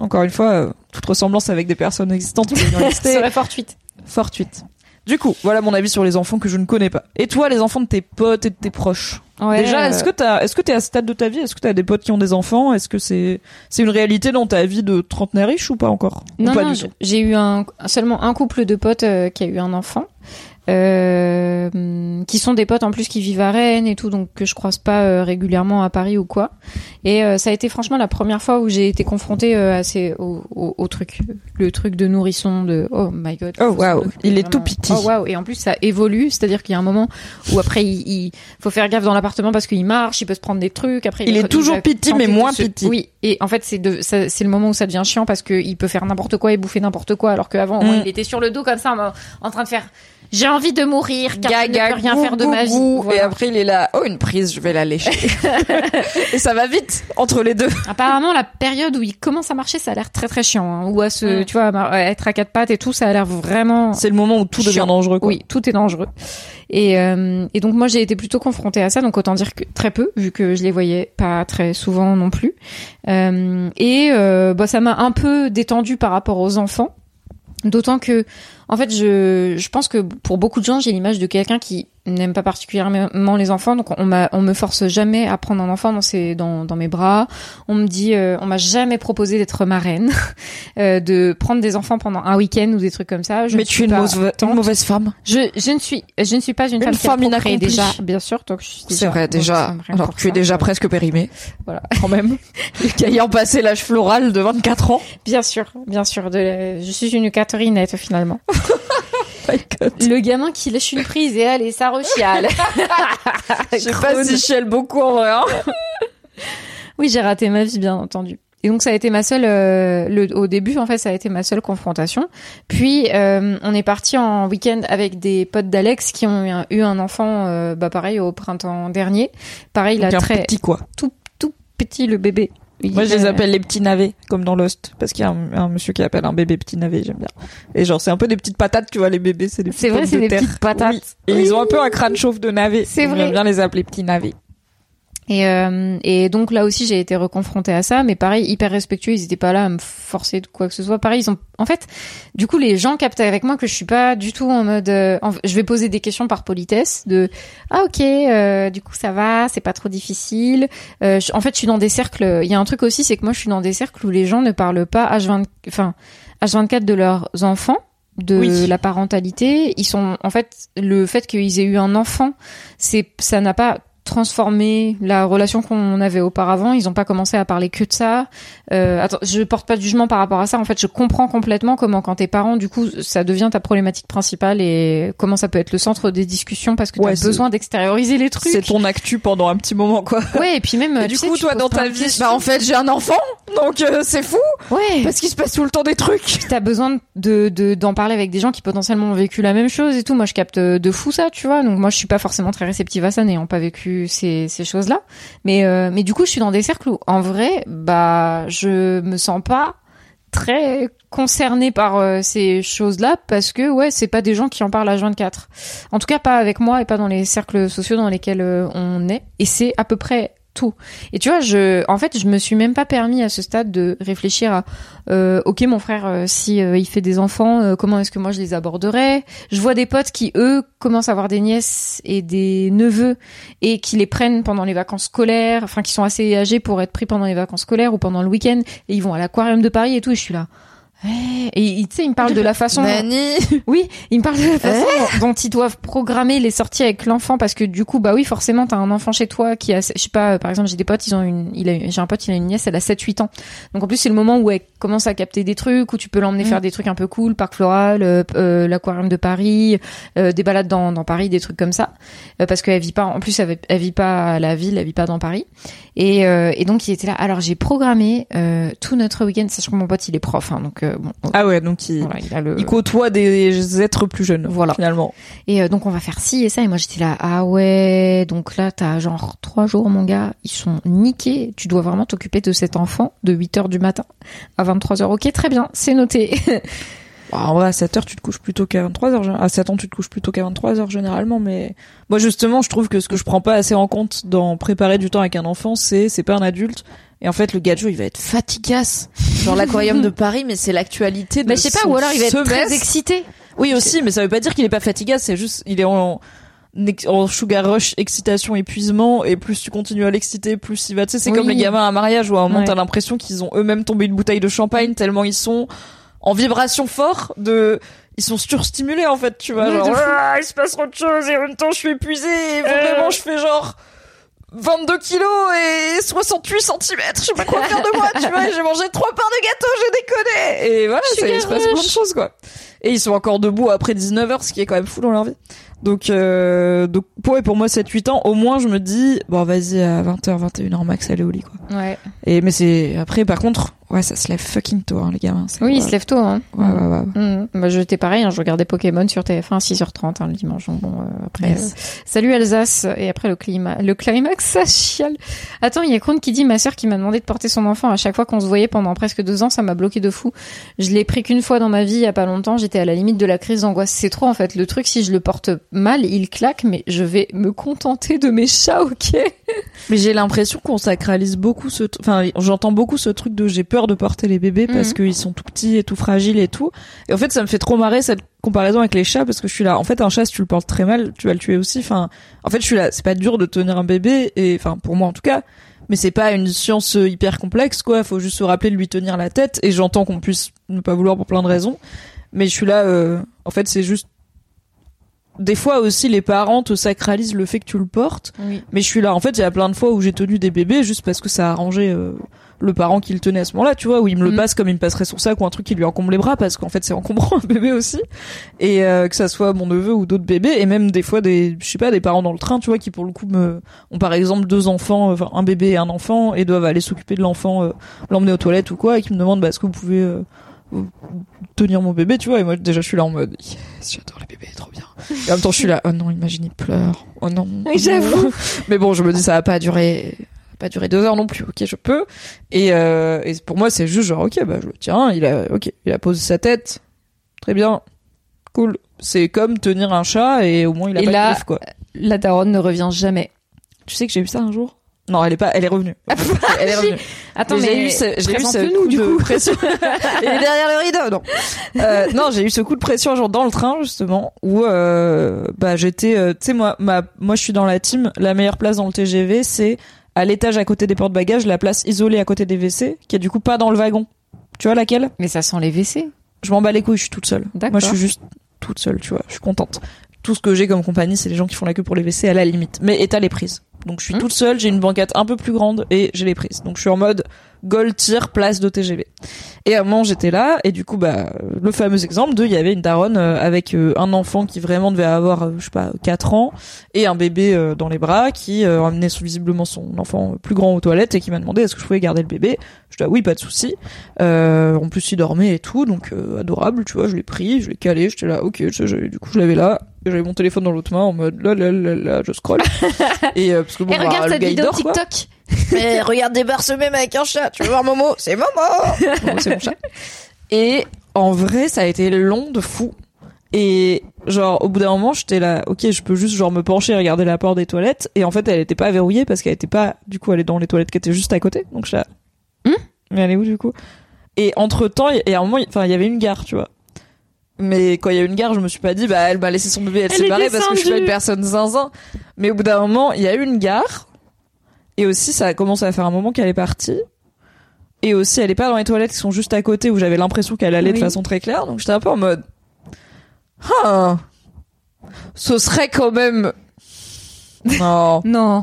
Encore une fois, euh, toute ressemblance avec des personnes existantes serait [laughs] fortuite. fortuite. Du coup, voilà mon avis sur les enfants que je ne connais pas. Et toi, les enfants de tes potes et de tes proches Ouais, Déjà, est-ce euh, que t'as, est-ce que t'es à ce stade de ta vie? Est-ce que t'as des potes qui ont des enfants? Est-ce que c'est, c'est une réalité dans ta vie de trentenaire riche ou pas encore? Non, pas non, j'ai eu un, seulement un couple de potes euh, qui a eu un enfant. Euh, qui sont des potes en plus qui vivent à Rennes et tout donc que je croise pas euh, régulièrement à Paris ou quoi et euh, ça a été franchement la première fois où j'ai été confrontée à ces au, au, au truc le truc de nourrisson de oh my god Oh, waouh, il est vraiment. tout petit. oh waouh et en plus ça évolue c'est-à-dire qu'il y a un moment où après il, il faut faire gaffe dans l'appartement parce qu'il marche il peut se prendre des trucs après Il est toujours petit, mais moins se- petit. oui et en fait c'est de c'est le moment où ça devient chiant parce que il peut faire n'importe quoi et bouffer n'importe quoi alors qu'avant Mm. il était sur le dos comme ça en, en train de faire j'ai envie de mourir car je ne peux rien faire de ma vie Et Voilà. après, il est là. Oh, une prise, je vais la lécher. [laughs] et ça va vite entre les deux. apparemment la période où il commence à marcher ça a l'air très très chiant hein. ou à se Mm. tu vois être à quatre pattes et tout ça a l'air vraiment C'est le moment où tout devient dangereux. Quoi. Oui, tout est dangereux. Et, euh, et donc moi j'ai été plutôt confrontée à ça, donc autant dire que très peu, vu que je les voyais pas très souvent non plus. Euh, et euh, bah, ça m'a un peu détendue par rapport aux enfants. D'autant que, en fait, je, je pense que pour beaucoup de gens, j'ai l'image de quelqu'un qui n'aime pas particulièrement les enfants. Donc, on m'a, on me force jamais à prendre un enfant dans ses, dans, dans mes bras. On me dit, euh, on m'a jamais proposé d'être marraine, [laughs] euh, de prendre des enfants pendant un week-end ou des trucs comme ça. Je Mais tu es une, mauvaise- tante. une mauvaise femme. Je, je ne suis, je ne suis pas une, Une femme, femme inaccomplie. déjà, bien sûr. Donc C'est vrai, déjà. Alors tu es déjà presque périmée. Voilà. Quand même. [laughs] Ayant passé l'âge floral de 24 ans. Bien sûr, bien sûr. De, je suis une Catherinette finalement. [laughs] Le gamin qui lâche une prise et allez, ça rechiale. [laughs] Je sais pas si je chiale beaucoup en vrai. hein. Oui, j'ai raté ma vie, bien entendu. Et donc ça a été ma seule, euh, le, au début en fait, ça a été ma seule confrontation. Puis euh, on est parti en week-end avec des potes d'Alex qui ont eu un, eu un enfant, euh, bah pareil au printemps dernier. Pareil, il a Donc un très petit quoi. tout tout petit le bébé. Moi, je les appelle les petits navets, comme dans Lost, parce qu'il y a un, un monsieur qui appelle un bébé petit navet, j'aime bien. Et genre, c'est un peu des petites patates, tu vois, les bébés, c'est des petites C'est vrai, c'est de des terre. petites patates. Oui. Et ils ont un peu un crâne chauve de navet. C'est vrai. J'aime bien les appeler petits navets. Et, euh, et donc là aussi j'ai été reconfrontée à ça, mais pareil hyper respectueux, ils étaient pas là à me forcer de quoi que ce soit. Pareil ils ont, en fait, du coup les gens captent avec moi que je suis pas du tout en mode, euh, en- je vais poser des questions par politesse de ah ok, euh, du coup ça va, c'est pas trop difficile. Euh, je- en fait je suis dans des cercles. Il y a un truc aussi, c'est que moi je suis dans des cercles où les gens ne parlent pas H20, enfin H24 de leurs enfants de Oui. la parentalité, ils sont en fait le fait qu'ils aient eu un enfant, c'est ça n'a pas transformé la relation qu'on avait auparavant. Ils n'ont pas commencé à parler que de ça. Euh, attends, je porte pas de jugement par rapport à ça. En fait, je comprends complètement comment, quand t'es parent, du coup, ça devient ta problématique principale et comment ça peut être le centre des discussions parce que Ouais, t'as besoin d'extérioriser les trucs. C'est ton actu pendant un petit moment, quoi. Ouais, et puis même. Et tu du sais, coup, toi, dans ta vie, bah, en fait, j'ai un enfant, donc euh, c'est fou, ouais. parce qu'il se passe tout le temps des trucs. T'as besoin de de- d'en parler avec des gens qui potentiellement ont vécu la même chose et tout. Moi, je capte de fou ça, tu vois. Donc moi, je suis pas forcément très réceptive à ça, n'ayant pas vécu ces choses-là. Mais euh, mais du coup, je suis dans des cercles où, en vrai, bah, je me sens pas très concernée par euh, ces choses-là parce que ouais, c'est pas des gens qui en parlent à 24. En tout cas, pas avec moi et pas dans les cercles sociaux dans lesquels euh, on est. Et c'est à peu près tout. Et tu vois, je, en fait, je me suis même pas permis à ce stade de réfléchir à, euh, ok, mon frère, euh, si euh, il fait des enfants, euh, comment est-ce que moi je les aborderais? Je vois des potes qui eux commencent à avoir des nièces et des neveux et qui les prennent pendant les vacances scolaires, enfin qui sont assez âgés pour être pris pendant les vacances scolaires ou pendant le week-end et ils vont à l'aquarium de Paris et tout. Et je suis là. Ouais. Et tu sais, ils me parlent de la façon. Oui, ils me parlent de la façon dont, [laughs] dont ils doivent programmer les sorties avec l'enfant parce que du coup, bah oui, forcément, t'as un enfant chez toi qui a, je sais pas, par exemple, j'ai des potes, ils ont une, il a, j'ai un pote, il a une nièce, elle a 7-8 ans. Donc en plus, c'est le moment où elle commence à capter des trucs, où tu peux l'emmener Mm. faire des trucs un peu cool, parc floral, euh, euh, l'aquarium de Paris, euh, des balades dans, dans Paris, des trucs comme ça. Euh, parce qu'elle vit pas, en plus, elle, elle vit pas à la ville, elle vit pas dans Paris. Et, euh, et donc, il était là. Alors, j'ai programmé euh, tout notre week-end, sachant que mon pote, il est prof, hein, donc euh, bon. Ah ouais, donc il, Voilà, il a le. il côtoie des êtres plus jeunes, Voilà. finalement. Et euh, donc on va faire ci et ça et moi j'étais là ah ouais donc là t'as genre trois jours mon gars ils sont niqués tu dois vraiment t'occuper de cet enfant de 8 heures du matin à 23 heures ok très bien c'est noté [laughs] en vrai, à 7 heures, tu te couches plutôt qu'à 23 heures. À 7 ans, tu te couches plutôt qu'à 23 heures généralement. Mais moi, justement, je trouve que ce que je prends pas assez en compte dans préparer du temps avec un enfant, c'est c'est pas un adulte. Et en fait, le gadget, il va être fatigace. Genre l'aquarium de Paris, mais c'est l'actualité de Bah, je sais pas, ou alors il va être très excité. Oui, aussi, mais ça veut pas dire qu'il est pas fatigace, c'est juste, il est en, en sugar rush, excitation, épuisement, et plus tu continues à l'exciter, plus il va, tu sais, c'est Oui. comme les gamins à un mariage où à un moment Ouais. t'as l'impression qu'ils ont eux-mêmes tombé une bouteille de champagne tellement ils sont en vibration fort de, ils sont surstimulés en fait, tu vois, genre, de. Ah, il se passe autre chose et en même temps je suis épuisé et vraiment je fais genre, 22 kilos et 68 centimètres, je sais pas quoi faire de moi, tu vois, j'ai mangé trois parts de gâteau, j'ai déconné. Et voilà, ça, il se passe plein de choses, quoi. Et ils sont encore debout après 19 heures, ce qui est quand même fou dans leur vie. Donc, euh, donc pour, et pour moi, 7-8 ans, au moins, je me dis, bon, vas-y, à 20h, 21h max, aller au lit, quoi. Ouais. Et, mais c'est, après, par contre, ouais, ça se lève fucking tôt, hein, les gamins. Oui, ouais. il se lève tôt. Hein. Ouais, ouais, ouais. Mhm. Bah, j'étais pareil, hein, je regardais Pokémon sur TF1 à 6h30 hein, le dimanche. Bon, euh, après, Yes. euh, salut Alsace et après le climat, le climax, ça chiale. Attends, il y a Kroon qui dit ma sœur qui m'a demandé de porter son enfant à chaque fois qu'on se voyait pendant presque deux ans, ça m'a bloqué de fou. Je l'ai pris qu'une fois dans ma vie, il y a pas longtemps, j'étais à la limite de la crise d'angoisse. C'est trop en fait. Le truc, si je le porte mal, il claque, mais je vais me contenter de mes chats, ok [laughs] Mais j'ai l'impression qu'on sacralise beaucoup ce, enfin, j'entends beaucoup ce truc de j'ai peur de porter les bébés parce Mhm. qu'ils sont tout petits et tout fragiles et tout. Et en fait, ça me fait trop marrer cette comparaison avec les chats parce que je suis là. En fait, un chat, si tu le portes très mal, tu vas le tuer aussi. Enfin, en fait, je suis là. C'est pas dur de tenir un bébé et, enfin, pour moi en tout cas. Mais c'est pas une science euh, hyper complexe, quoi. Faut juste se rappeler de lui tenir la tête. Et j'entends qu'on puisse ne pas vouloir pour plein de raisons. Mais je suis là, euh, en fait, c'est juste, des fois aussi, les parents te sacralisent le fait que tu le portes. Oui. Mais je suis là. En fait, il y a plein de fois où j'ai tenu des bébés juste parce que ça a arrangé euh, le parent qui le tenait à ce moment-là, tu vois, où il me le Mhm. passe comme il me passerait son sac ou un truc qui lui encombre les bras parce qu'en fait, c'est encombrant un bébé aussi. Et euh, que ça soit mon neveu ou d'autres bébés et même des fois des je sais pas des parents dans le train, tu vois, qui pour le coup me ont par exemple deux enfants, euh, enfin un bébé et un enfant et doivent aller s'occuper de l'enfant, euh, l'emmener aux toilettes ou quoi et qui me demandent bah est-ce que vous pouvez euh, tenir mon bébé, tu vois, et moi déjà je suis là en mode yes, j'adore les bébés, trop bien. Et en même temps je suis là oh non, imagine il pleure. Oh non. [laughs] J'avoue. Mais bon, je me dis ça va pas durer pas durer deux heures non plus. Ok, je peux. Et, euh, et pour moi, c'est juste genre ok, bah je le tiens. Il a ok, il a posé sa tête. Très bien, cool. C'est comme tenir un chat et au moins il a Et pas là- de griffe, quoi. La daronne ne revient jamais. Tu sais que j'ai eu ça un jour? Non, elle est pas. Elle est revenue. elle est revenue. Attends, Mais j'ai eu ce, j'ai eu ce présente-le-nous coup de coup. pression. [laughs] Il est derrière le rideau, non. Euh, non, j'ai eu ce coup de pression genre dans le train justement où euh, bah j'étais, euh, tu sais moi, ma, moi je suis dans la team. La meilleure place dans le TGV, c'est à l'étage à côté des portes-bagages, la place isolée à côté des WC, qui est du coup pas dans le wagon. Tu vois laquelle? Mais ça sent les WC. Je m'en bats les couilles, je suis toute seule. D'accord. Moi je suis juste toute seule, tu vois. Je suis contente. Tout ce que j'ai comme compagnie, c'est les gens qui font la queue pour les WC à la limite. Mais et t'as les prises. Donc je suis Hmm. toute seule, j'ai une banquette un peu plus grande et j'ai les prises. Donc je suis en mode gold tier place de TGV. Et à un moment j'étais là et du coup bah le fameux exemple de il y avait une daronne euh, avec euh, un enfant qui vraiment devait avoir euh, je sais pas 4 ans et un bébé dans les bras qui amenait son- visiblement son enfant plus grand aux toilettes et qui m'a demandé est-ce que je pouvais garder le bébé? Je dis ah oui pas de souci. Euh, en plus il dormait et tout donc euh, adorable tu vois je l'ai pris je l'ai calé j'étais là ok du coup je l'avais là j'avais mon téléphone dans l'autre main en mode là là là là je scroll [laughs] et euh, parce que bon Et bah, regarde cette vidéo dort, quoi. [laughs] Mais regarde débarre ce même avec un chat. Tu veux voir Momo? C'est Momo. Momo, c'est mon chat. Et en vrai, ça a été long de fou. Et genre au bout d'un moment, j'étais là, ok, je peux juste genre me pencher et regarder la porte des toilettes. Et en fait, elle était pas verrouillée parce qu'elle était pas, du coup, elle est dans les toilettes qui étaient juste à côté. Donc je suis là, Hmm? Mais elle est où du coup? Et entre temps, et à un moment, enfin, il y avait une gare, tu vois. Mais quand il y a eu une gare, je me suis pas dit, bah, elle m'a laissé son bébé, elle, Elle s'est est barrée parce que je suis pas une personne zinzin. Mais au bout d'un moment, il y a eu une gare. Et aussi, ça a commencé à faire un moment qu'elle est partie. Et aussi, elle est pas dans les toilettes qui sont juste à côté où j'avais l'impression qu'elle allait de façon très claire. Donc j'étais un peu en mode, ah, ce serait quand même, non, [laughs] Non.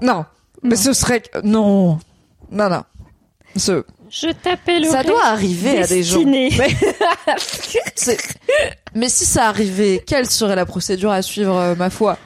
non, mais ce serait, non, non, non. Ce, Je t'appelle. ça doit arriver à des gens. [laughs] Mais, mais si ça arrivait, quelle serait la procédure à suivre, euh, ma foi?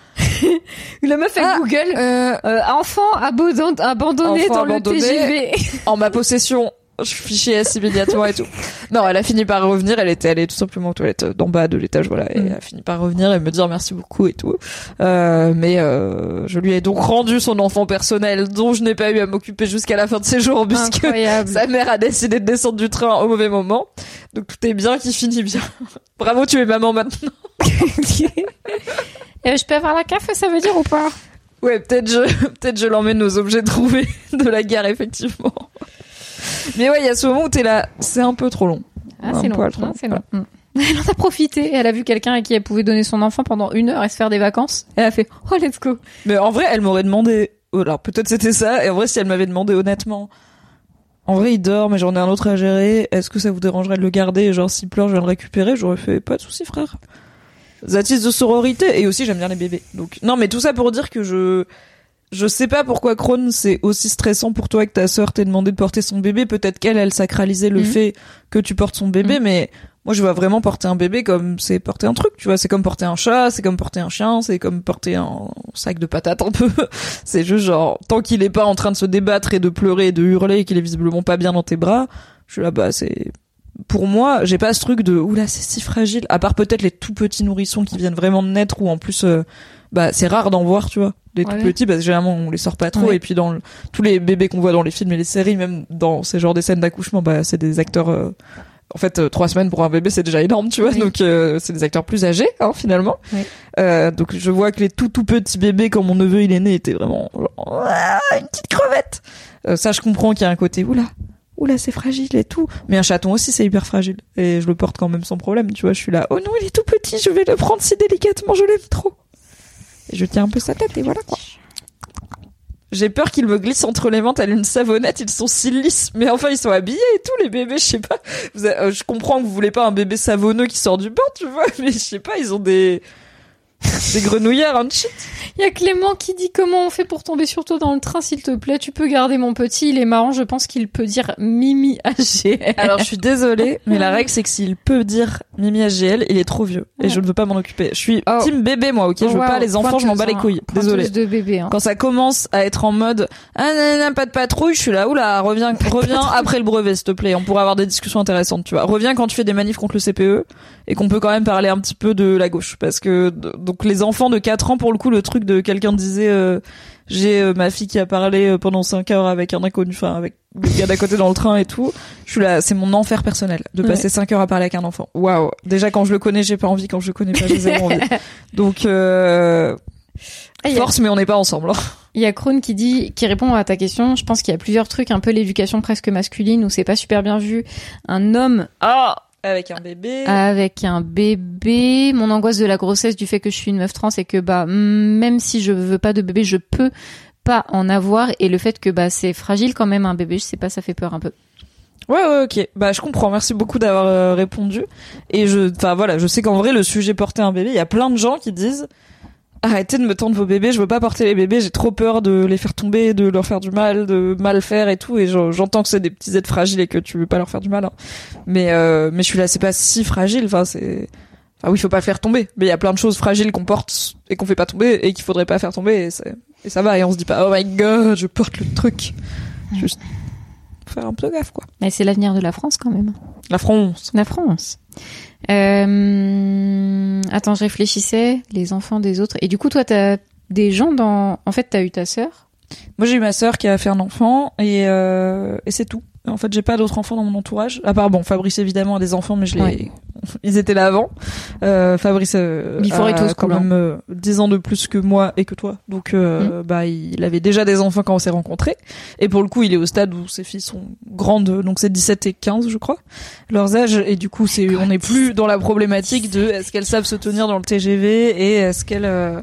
[laughs] La meuf avec Ah, Google. Euh, Euh, enfant abandon- abandonné dans abandonné. le TGV. [laughs] En ma possession, je fichais S immédiatement et tout. Non, elle a fini par revenir. Elle était allée tout simplement aux toilettes d'en bas de l'étage, voilà. Et Mm. elle a fini par revenir et me dire merci beaucoup et tout. Euh, mais euh, je lui ai donc rendu son enfant personnel dont je n'ai pas eu à m'occuper jusqu'à la fin de ses jours [laughs] puisque Incroyable. sa mère a décidé de descendre du train au mauvais moment. Donc tout est bien qui finit bien. Bravo, tu es maman maintenant. Je peux avoir la CAF, ça veut dire ou pas? Ouais, peut-être je, [laughs] peut-être je l'emmène aux objets trouvés [laughs] de la gare, effectivement. Mais ouais, il y a ce moment où t'es là, c'est un peu trop long. Ah, c'est long. trop Ah, long. Mm. Elle en a profité. Elle a vu quelqu'un à qui elle pouvait donner son enfant pendant une heure et se faire des vacances. Elle a fait Oh, let's go. Mais en vrai, elle m'aurait demandé, oh, alors peut-être c'était ça, et en vrai, si elle m'avait demandé honnêtement, en vrai, il dort, mais j'en ai un autre à gérer, est-ce que ça vous dérangerait de le garder, genre, s'il pleure, je vais le récupérer, j'aurais fait, pas de souci, frère. Zatis de sororité, et aussi, j'aime bien les bébés. Donc, non, mais tout ça pour dire que je, je sais pas pourquoi Crohn c'est aussi stressant pour toi que ta sœur t'ait demandé de porter son bébé. Peut-être qu'elle, elle sacralisait le Mhm. fait que tu portes son bébé, mais moi je vois vraiment porter un bébé comme c'est porter un truc, tu vois. C'est comme porter un chat, c'est comme porter un chien, c'est comme porter un sac de patates un peu. [laughs] c'est juste genre, tant qu'il est pas en train de se débattre et de pleurer et de hurler et qu'il est visiblement pas bien dans tes bras, je suis là, bah c'est... Pour moi, j'ai pas ce truc de oula c'est si fragile. À part peut-être les tout petits nourrissons qui viennent vraiment de naître ou en plus euh, bah c'est rare d'en voir, tu vois, des Ouais. tout petits parce que généralement on les sort pas trop Ouais. et puis dans le- tous les bébés qu'on voit dans les films et les séries, même dans ces genres des scènes d'accouchement, bah c'est des acteurs. euh, en fait, euh, trois semaines pour un bébé, c'est déjà énorme, tu vois. Oui. Donc euh, c'est des acteurs plus âgés, hein, finalement. Oui. Euh, donc je vois que les tout tout petits bébés, quand mon neveu il est né, étaient vraiment genre, une petite crevette. Euh, ça, je comprends qu'il y a un côté oula. Oula, c'est fragile et tout. Mais un chaton aussi, c'est hyper fragile. Et je le porte quand même sans problème, tu vois. Je suis là, oh non, il est tout petit, je vais le prendre si délicatement, je l'aime trop. Et je tiens un peu sa tête, et voilà quoi. J'ai peur qu'il me glisse entre les mains tel une savonnette, ils sont si lisses. Mais enfin, ils sont habillés et tout, les bébés, je sais pas. Euh, je comprends que vous voulez pas un bébé savonneux qui sort du bain, tu vois, [laughs] mais je sais pas, ils ont des... [laughs] des grenouillards, un shit. Il y a Clément qui dit comment on fait pour tomber sur toi dans le train, s'il te plaît? Tu peux garder mon petit, il est marrant. Je pense qu'il peut dire Mimi AGL. Alors, je suis désolée, mais la règle, c'est que s'il peut dire Mimi AGL, il est trop vieux. Et Ouais. je ne veux pas m'en occuper. Je suis Oh. team bébé, moi, ok? Je veux pas les enfants, je m'en bats les couilles. hein. Désolée. De bébé. Hein. Quand ça commence à être en mode ah nan, nan, pas de patrouille, je suis là oula reviens reviens après le brevet s'il te plaît, on pourra avoir des discussions intéressantes, tu vois. Reviens quand tu fais des manifs contre le CPE et qu'on peut quand même parler un petit peu de la gauche parce que d- donc les enfants de 4 ans pour le coup le truc de quelqu'un disait euh, j'ai euh, ma fille qui a parlé euh, pendant 5 heures avec un inconnu enfin avec le gars d'à côté dans le train et tout. Je suis là, c'est mon enfer personnel de Ouais. passer 5 heures à parler avec un enfant. Waouh. Déjà quand je le connais, j'ai pas envie, quand je le connais pas, j'ai zéro envie. [laughs] Donc euh, Ah, a- force mais on n'est pas ensemble. hein. Il y a Kroon qui dit, qui répond à ta question. Je pense qu'il y a plusieurs trucs, un peu l'éducation presque masculine où c'est pas super bien vu. Un homme Ah avec un bébé. avec un bébé, mon angoisse de la grossesse, du fait que je suis une meuf trans et que bah même si je veux pas de bébé, je peux pas en avoir et le fait que bah c'est fragile quand même un bébé, je sais pas, ça fait peur un peu. Ouais ouais ok. Bah je comprends. Merci beaucoup d'avoir euh, répondu. Et je, enfin voilà, je sais qu'en vrai le sujet porter un bébé, il y a plein de gens qui disent arrêtez de me tendre vos bébés, je veux pas porter les bébés, j'ai trop peur de les faire tomber, de leur faire du mal, de mal faire et tout. Et j'en- j'entends que c'est des petits êtres fragiles et que tu veux pas leur faire du mal. hein. Mais euh, mais je suis là, c'est pas si fragile. Enfin c'est Enfin oui, il faut pas le faire tomber, mais il y a plein de choses fragiles qu'on porte et qu'on fait pas tomber et qu'il faudrait pas faire tomber et, c'est- et ça va et on se dit pas oh my god, je porte le truc. Juste faut faire un peu gaffe quoi. Mais c'est l'avenir de la France quand même. La France. La France. Euh... Attends, je réfléchissais. Les enfants des autres. Et du coup, toi, t'as des gens dans. En fait, t'as eu ta sœur? Moi, j'ai eu ma sœur qui a fait un enfant et, euh, et c'est tout. En fait, j'ai pas d'autres enfants dans mon entourage. À part, bon, Fabrice évidemment a des enfants, mais je Ouais. Ils étaient là avant. Euh, Fabrice euh, Before a it was quand cool, hein. même euh, 10 ans de plus que moi et que toi. Donc, Mm. euh, bah, il avait déjà des enfants quand on s'est rencontrés. Et pour le coup, il est au stade où ses filles sont grandes, donc c'est 17 et 15, je crois, leurs âges. Et du coup, c'est, on n'est plus dans la problématique de est-ce qu'elles savent se tenir dans le TGV et est-ce qu'elles euh,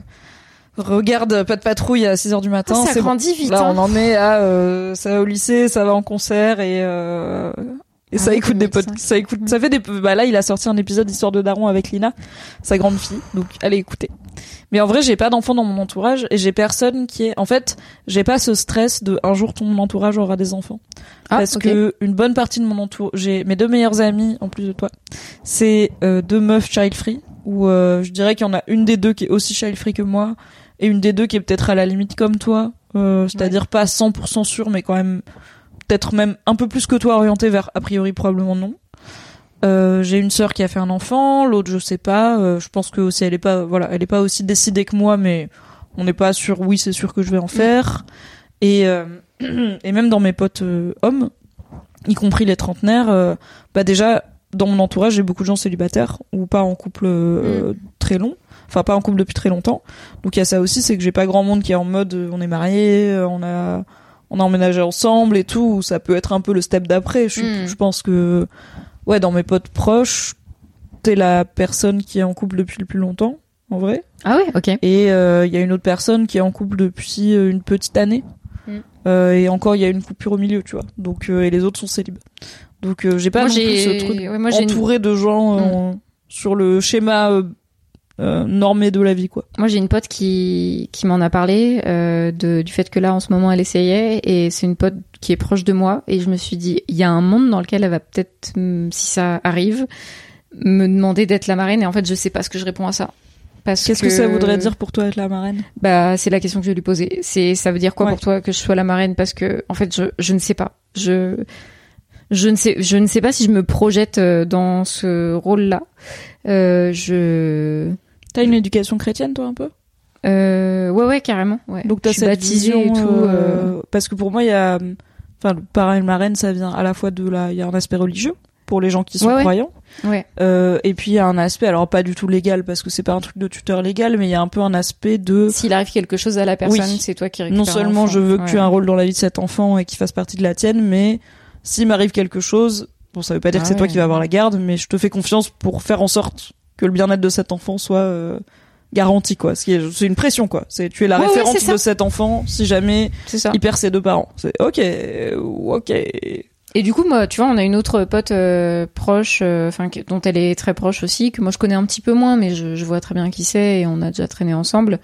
regardent pas de patrouille à 6 heures du matin. ça c'est bon. grandit vite. Là, hein. on en est à euh, ça va au lycée, ça va en concert et euh, et Ah ça ouais, écoute des 2005. potes, ça écoute, ça fait des bah là il a sorti un épisode d'histoire de Daron avec Lina, sa grande fille. Donc allez écouter. Mais en vrai, j'ai pas d'enfants dans mon entourage et j'ai personne qui est en fait, j'ai pas ce stress de un jour ton entourage aura des enfants. Ah, parce que une bonne partie de mon entourage, j'ai mes deux meilleures amies en plus de toi, c'est euh, deux meufs child free où euh, je dirais qu'il y en a une des deux qui est aussi child free que moi et une des deux qui est peut-être à la limite comme toi, euh, c'est-à-dire pas 100% sûre mais quand même peut-être même un peu plus que toi orienté vers a priori probablement non. Euh, j'ai une sœur qui a fait un enfant, l'autre je sais pas. Euh, je pense que aussi elle est pas voilà, elle est pas aussi décidée que moi, mais on n'est pas sûr. Oui, c'est sûr que je vais en faire. Et euh, [clears throat] et même dans mes potes euh, hommes, y compris les trentenaires, euh, bah déjà dans mon entourage j'ai beaucoup de gens célibataires ou pas en couple euh, très long. Enfin pas en couple depuis très longtemps. Donc il y a ça aussi, c'est que j'ai pas grand monde qui est en mode on est marié, euh, on a on a emménagé ensemble et tout. Ça peut être un peu le step d'après. Je, suis- Mm. je pense que ouais dans mes potes proches, t'es la personne qui est en couple depuis le plus longtemps en vrai. Ah ouais, ok. Et euh, il y a une autre personne qui est en couple depuis euh, une petite année. Mm. Euh, et encore, il y a une coupure au milieu, tu vois. Donc, euh, et les autres sont célibes. Donc, euh, j'ai pas Moi, non plus ce truc ouais, moi, j'ai une- entouré de gens euh, sur le schéma euh, euh, normé de la vie, quoi. Moi, j'ai une pote qui, qui m'en a parlé euh, de, du fait que là, en ce moment, elle essayait, et c'est une pote qui est proche de moi, et je me suis dit, il y a un monde dans lequel elle va peut-être, si ça arrive, me demander d'être la marraine, et en fait, je sais pas ce que je réponds à ça. Parce Qu'est-ce que... ça voudrait dire pour toi être la marraine? Bah, c'est la question que je vais lui poser. C'est, ça veut dire quoi Ouais. pour toi que je sois la marraine? Parce que, en fait, je, je ne sais pas. Je, je ne sais, je ne sais pas si je me projette euh, dans ce rôle-là. Euh, je, T'as une éducation chrétienne, toi, un peu? Euh, ouais, ouais, carrément. Ouais. Donc, t'as cette vision, et tout. euh, euh, Parce que pour moi, il y a... Enfin, le parrain marraine, ça vient à la fois de la... Il y a un aspect religieux pour les gens qui sont Ouais, croyants. Ouais. Euh, et puis il y a un aspect, alors pas du tout légal parce que c'est pas un truc de tuteur légal, mais il y a un peu un aspect de S'il arrive quelque chose à la personne, Oui. c'est toi qui récupères non seulement je veux que Ouais. tu aies un rôle dans la vie de cet enfant et qu'il fasse partie de la tienne, mais s'il m'arrive quelque chose, bon ça veut pas dire Ah que c'est toi qui vas avoir la garde, mais je te fais confiance pour faire en sorte que le bien-être de cet enfant soit euh, garanti quoi. C'est une pression quoi. C'est tu es la Ouais, ouais, ça. de cet enfant si jamais ça. il perd ses deux parents. C'est ok, ok. Et du coup, moi, tu vois, on a une autre pote euh, proche, euh, enfin, dont elle est très proche aussi, que moi je connais un petit peu moins, mais je, je vois très bien qui c'est et on a déjà traîné ensemble.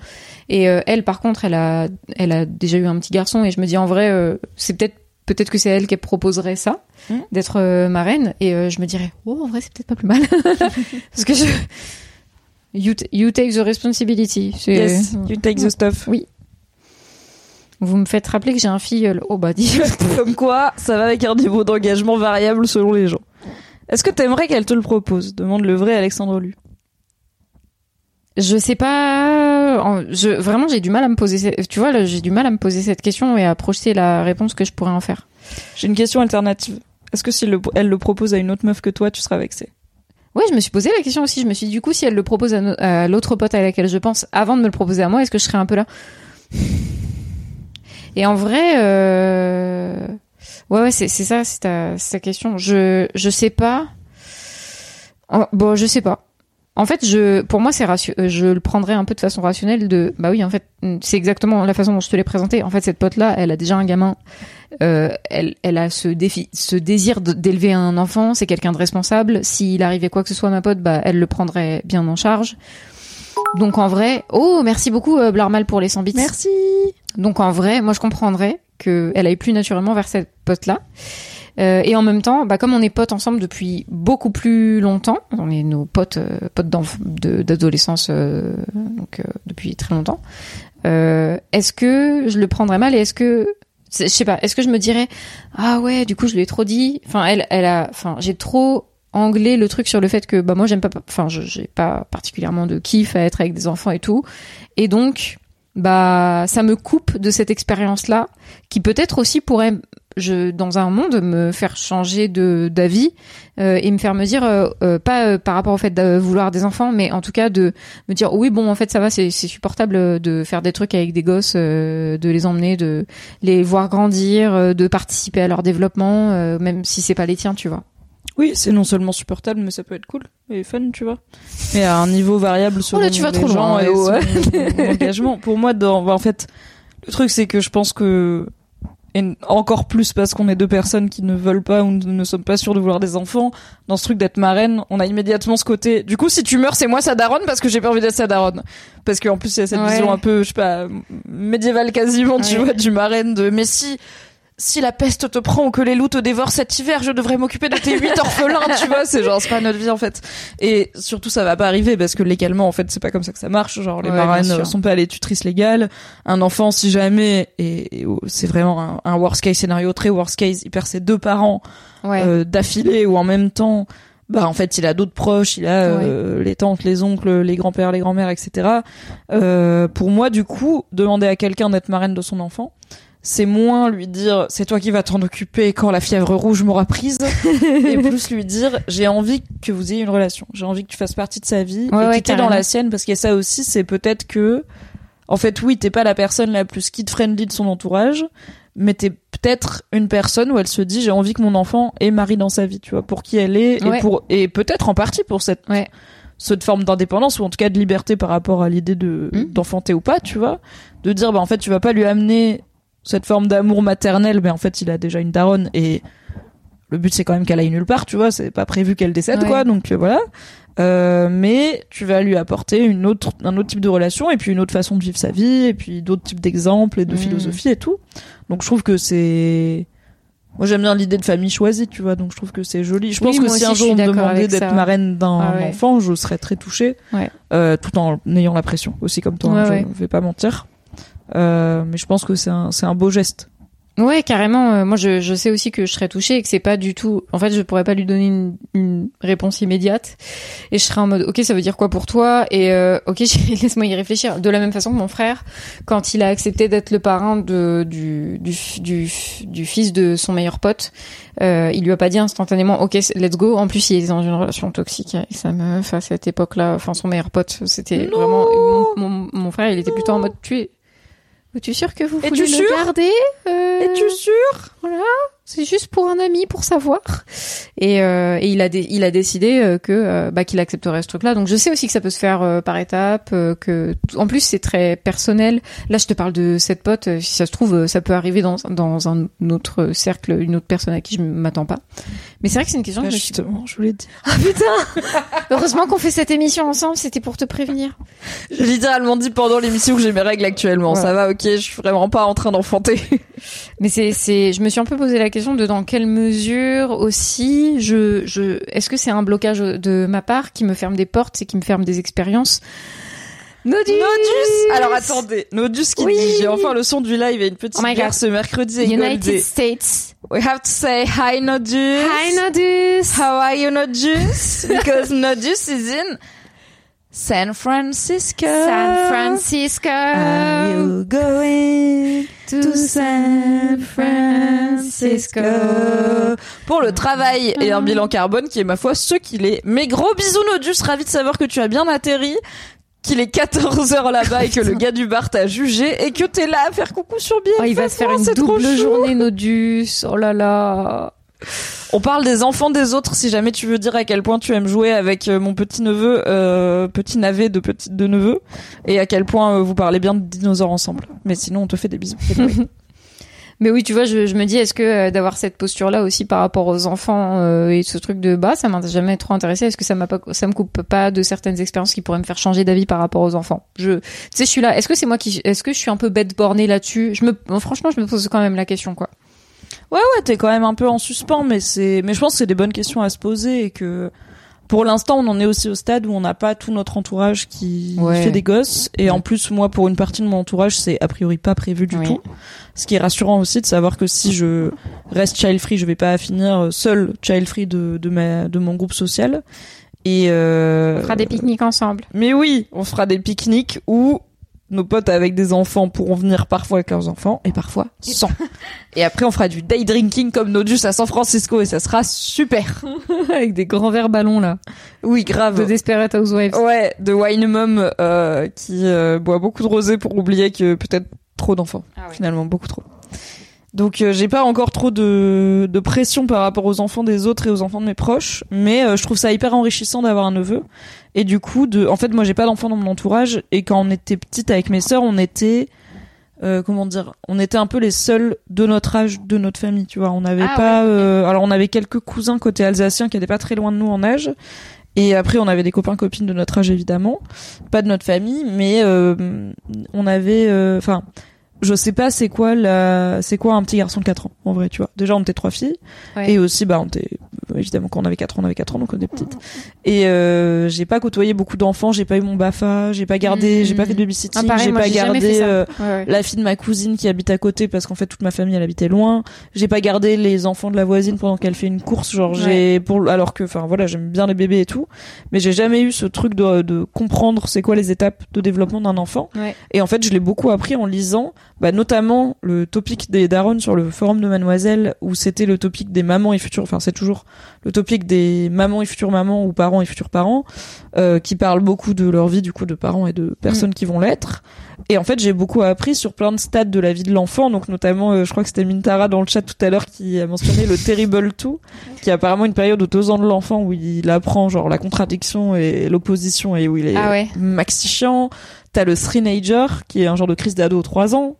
Et euh, elle, par contre, elle a, elle a déjà eu un petit garçon et je me dis en vrai, c'est peut-être, peut-être que c'est elle qui proposerait ça, Mhm. d'être euh, marraine. Et euh, je me dirais, oh, en vrai, c'est peut-être pas plus mal, [laughs] parce que je, you, take the responsibility. Yes, you take the stuff. Vous me faites rappeler que j'ai un filleul. Oh bah dis. [laughs] Comme quoi, ça va avec un niveau d'engagement variable selon les gens. Est-ce que t'aimerais qu'elle te le propose? Demande le vrai Alexandre Lu. Je sais pas. En- Je, vraiment, j'ai du mal à me poser. Tu vois, là, j'ai du mal à me poser cette question et à projeter la réponse que je pourrais en faire. J'ai une question alternative. Est-ce que si elle le, elle le propose à une autre meuf que toi, tu seras vexé Ouais, je me suis posé la question aussi. Je me suis dit, du coup, si elle le propose à, no- à l'autre pote à laquelle je pense avant de me le proposer à moi, est-ce que je serais un peu là? Et en vrai, euh... ouais, ouais, c'est ça, c'est ta, ta question. Je, je sais pas. Bon, je sais pas. En fait, je, pour moi, c'est euh, je le prendrais un peu de façon rationnelle. De, bah oui, en fait, c'est exactement la façon dont je te l'ai présenté. En fait, cette pote-là, elle a déjà un gamin. Euh, elle, elle a ce défi, ce désir d'élever un enfant. C'est quelqu'un de responsable. S'il arrivait quoi que ce soit à ma pote, bah, elle le prendrait bien en charge. Donc en vrai, oh, merci beaucoup euh, Blarmal pour les 100 bits. Merci Donc en vrai, moi je comprendrais que elle aille plus naturellement vers cette pote-là. Euh, et en même temps, bah, comme on est potes ensemble depuis beaucoup plus longtemps, on est nos potes, euh, potes d'adolescence, euh, donc euh, depuis très longtemps. est-ce que je le prendrais mal et est-ce que je sais pas, est-ce que je me dirais ah ouais, du coup je lui ai trop dit. Enfin elle, elle a, enfin j'ai trop anglé le truc sur le fait que bah moi j'aime pas, enfin j'ai pas particulièrement de kiff à être avec des enfants et tout, et donc bah ça me coupe de cette expérience là qui peut-être aussi pourrait je dans un monde me faire changer de d'avis euh, et me faire me dire euh, euh, pas euh, par rapport au fait de vouloir des enfants mais en tout cas de me dire oui bon en fait ça va c'est supportable de faire des trucs avec des gosses euh, de les emmener de les voir grandir euh, de participer à leur développement euh, même si c'est pas les tiens tu vois Oui, c'est non seulement supportable, mais ça peut être cool et fun, tu vois. Mais à un niveau variable selon Oh là, tu vas les trop gens loin, et ouais. [laughs] engagement. Pour moi, dans, bah, en fait, le truc c'est que je pense que et encore plus parce qu'on est deux personnes qui ne veulent pas ou ne sommes pas sûres de vouloir des enfants, dans ce truc d'être marraine, on a immédiatement ce côté. Du coup, si tu meurs, c'est moi sa daronne parce que j'ai pas envie d'être sa daronne. Parce qu'en plus, il y a cette Ouais. vision un peu, je sais pas, médiévale quasiment, tu vois, du marraine de. Mais si si la peste te prend ou que les loups te dévorent cet hiver, je devrais m'occuper de tes huit [laughs] orphelins, tu vois, c'est genre, c'est pas notre vie, en fait. Et surtout, ça va pas arriver, parce que légalement, en fait, c'est pas comme ça que ça marche, genre, les Ouais, marraines sont pas les tutrices légales. Un enfant, si jamais, et, et, oh, c'est vraiment un, un worst case scénario, très worst case, il perd ses deux parents, Ouais. euh, d'affilée ou en même temps, bah en fait il a d'autres proches, il a euh, les tantes, les oncles, les grands-pères, les grands-mères, etc. Euh, pour moi du coup, demander à quelqu'un d'être marraine de son enfant, c'est moins lui dire c'est toi qui vas t'en occuper quand la fièvre rouge m'aura prise, et [laughs] plus lui dire j'ai envie que vous ayez une relation, j'ai envie que tu fasses partie de sa vie Ouais, et ouais, que dans la sienne parce qu'il y a ça aussi, c'est peut-être que en fait oui t'es pas la personne la plus kid friendly de son entourage mais t'es peut-être une personne où elle se dit j'ai envie que mon enfant ait Marie dans sa vie, tu vois, pour qui elle est Ouais. et pour et peut-être en partie pour cette cette forme d'indépendance ou en tout cas de liberté par rapport à l'idée de Mm. d'enfanter ou pas, tu vois, de dire bah en fait tu vas pas lui amener cette forme d'amour maternel, mais en fait il a déjà une daronne et le but c'est quand même qu'elle aille nulle part, tu vois, c'est pas prévu qu'elle décède Ouais. quoi, donc euh, voilà. Euh, mais tu vas lui apporter une autre, un autre type de relation et puis une autre façon de vivre sa vie et puis d'autres types d'exemples et de Mm. philosophie et tout. Donc je trouve que c'est moi j'aime bien l'idée de famille choisie, tu vois, donc je trouve que c'est joli. Je Oui, pense que si un jour on me demandait d'être marraine d'un Ah ouais. enfant, je serais très touchée, Ouais. euh, tout en ayant la pression aussi comme toi. hein, je ouais. vais pas mentir, mais je pense que c'est un c'est un beau geste. Ouais, carrément. euh, moi, je, je sais aussi que je serais touchée et que c'est pas du tout. En fait, je pourrais pas lui donner une, une réponse immédiate. Et je serais en mode, ok, ça veut dire quoi pour toi? Et euh, ok, [laughs] laisse-moi y réfléchir. De la même façon que mon frère, quand il a accepté d'être le parrain de du du, du, du fils de son meilleur pote, euh, il lui a pas dit instantanément, ok, let's go. En plus, il est dans une relation toxique avec sa meuf à cette époque-là. Enfin, son meilleur pote, c'était vraiment mon, mon, mon frère. Il était plutôt en mode, tu es es-tu sûr que vous voulez le sûr garder Euh, Es-tu sûr voilà, c'est juste pour un ami, pour savoir. Et, euh, et il a dé- il a décidé euh, que euh, bah, qu'il accepterait ce truc-là. Donc je sais aussi que ça peut se faire euh, par étapes, euh, que en plus c'est très personnel. Là, je te parle de cette pote. Si ça se trouve, ça peut arriver dans dans un autre cercle, une autre personne à qui je m'attends pas. Mais c'est vrai que c'est une question Bah, que je suis. Justement, je voulais te dire. Ah putain [laughs] Heureusement qu'on fait cette émission ensemble. C'était pour te prévenir. J'ai littéralement dit pendant l'émission que j'ai mes règles actuellement. Ouais. Ça va, ok, je suis vraiment pas en train d'enfanter. Mais c'est, c'est, je me suis un peu posé la question de dans quelle mesure aussi je, je, est-ce que c'est un blocage de ma part qui me ferme des portes et qui me ferme des expériences? Nodus Nodus Alors attendez, Nodus qui Oui. dit j'ai enfin le son du live et une petite Oh bière ce mercredi United Goldie. States. We have to say hi Nodus. Hi Nodus. How are you Nodus? [laughs] Because Nodus is in San Francisco. San Francisco. Are you going to San Francisco? Pour le travail et un bilan carbone qui est ma foi ce qu'il est. Mais gros bisous Nodus, ravi de savoir que tu as bien atterri, qu'il est 14 heures là-bas et que le gars du bar t'a jugé et que t'es là à faire coucou sur bien. Oh, il va se faire une double journée Nodus. Oh là là. On parle des enfants des autres si jamais tu veux dire à quel point tu aimes jouer avec euh, mon petit neveu, euh, petit navet de petit de neveu, et à quel point euh, vous parlez bien de dinosaures ensemble. Mais sinon on te fait des bisous. [laughs] Mais oui, tu vois, je, me dis, est-ce que d'avoir cette posture-là aussi par rapport aux enfants et ce truc de bas, ça m'a jamais trop intéressé. Est-ce que ça m'a pas, ça me coupe pas de certaines expériences qui pourraient me faire changer d'avis par rapport aux enfants? Je, tu sais, je suis là. Est-ce que c'est moi qui, est-ce que je suis un peu bête bornée là-dessus? Je me, franchement, je me pose quand même la question, quoi. Ouais ouais, t'es quand même un peu en suspens, mais c'est, mais je pense que c'est des bonnes questions à se poser et que pour l'instant on en est aussi au stade où on n'a pas tout notre entourage qui Ouais. fait des gosses et en plus moi pour une partie de mon entourage c'est a priori pas prévu du Oui. tout. Ce qui est rassurant aussi de savoir que si je reste child free, je vais pas finir seul child free de de ma de mon groupe social. Et euh, On fera des pique-niques ensemble. Mais oui, on fera des pique-niques où nos potes avec des enfants pourront venir parfois avec leurs enfants et parfois sans. [laughs] et après, on fera du day drinking comme Nodus à San Francisco et ça sera super. [laughs] Avec des grands verres ballons là. Oui, grave. De Desperate Housewives. Ouais, de Wine Mom euh, qui euh, boit beaucoup de rosé pour oublier que peut-être trop d'enfants. Ah ouais. Finalement, beaucoup trop. Donc euh, j'ai pas encore trop de, de pression par rapport aux enfants des autres et aux enfants de mes proches, mais euh, je trouve ça hyper enrichissant d'avoir un neveu. Et du coup, de, en fait, moi j'ai pas d'enfants dans mon entourage et quand on était petite avec mes sœurs, on était euh, comment dire, on était un peu les seuls de notre âge, de notre famille, tu vois. On n'avait Ah pas, ouais, euh, alors on avait quelques cousins côté alsacien qui étaient pas très loin de nous en âge. Et après, on avait des copains copines de notre âge évidemment, pas de notre famille, mais euh, on avait, euh, enfin, je sais pas c'est quoi la c'est quoi un petit garçon de 4 ans en vrai tu vois déjà on était trois filles Ouais. et aussi bah on était évidemment quand on avait 4 ans on avait 4 ans donc on était petites. Et euh, j'ai pas côtoyé beaucoup d'enfants j'ai pas eu mon bafa j'ai pas gardé Mhm. j'ai pas fait de babysitting Ah, j'ai pas gardé euh, Ouais, ouais. la fille de ma cousine qui habite à côté parce qu'en fait toute ma famille elle habitait loin. J'ai pas gardé les enfants de la voisine pendant qu'elle fait une course genre j'ai pour alors que enfin voilà j'aime bien les bébés et tout. Mais j'ai jamais eu ce truc de, de comprendre c'est quoi les étapes de développement d'un enfant. Et en fait je l'ai beaucoup appris en lisant bah, notamment le topic des darons sur le forum de Mademoiselle où c'était le topic des mamans et futures enfin c'est toujours le topic des mamans et futures mamans ou parents et futurs parents euh, qui parlent beaucoup de leur vie du coup de parents et de personnes qui vont l'être et en fait j'ai beaucoup appris sur plein de stades de la vie de l'enfant donc notamment euh, je crois que c'était Mintara dans le chat tout à l'heure qui a mentionné le terrible [laughs] tout qui est apparemment une période aux deux ans de l'enfant où il apprend genre la contradiction et l'opposition et où il est Ah ouais. maxi chiant T'as le Three-Nager, qui est un genre de crise d'ado aux 3 ans.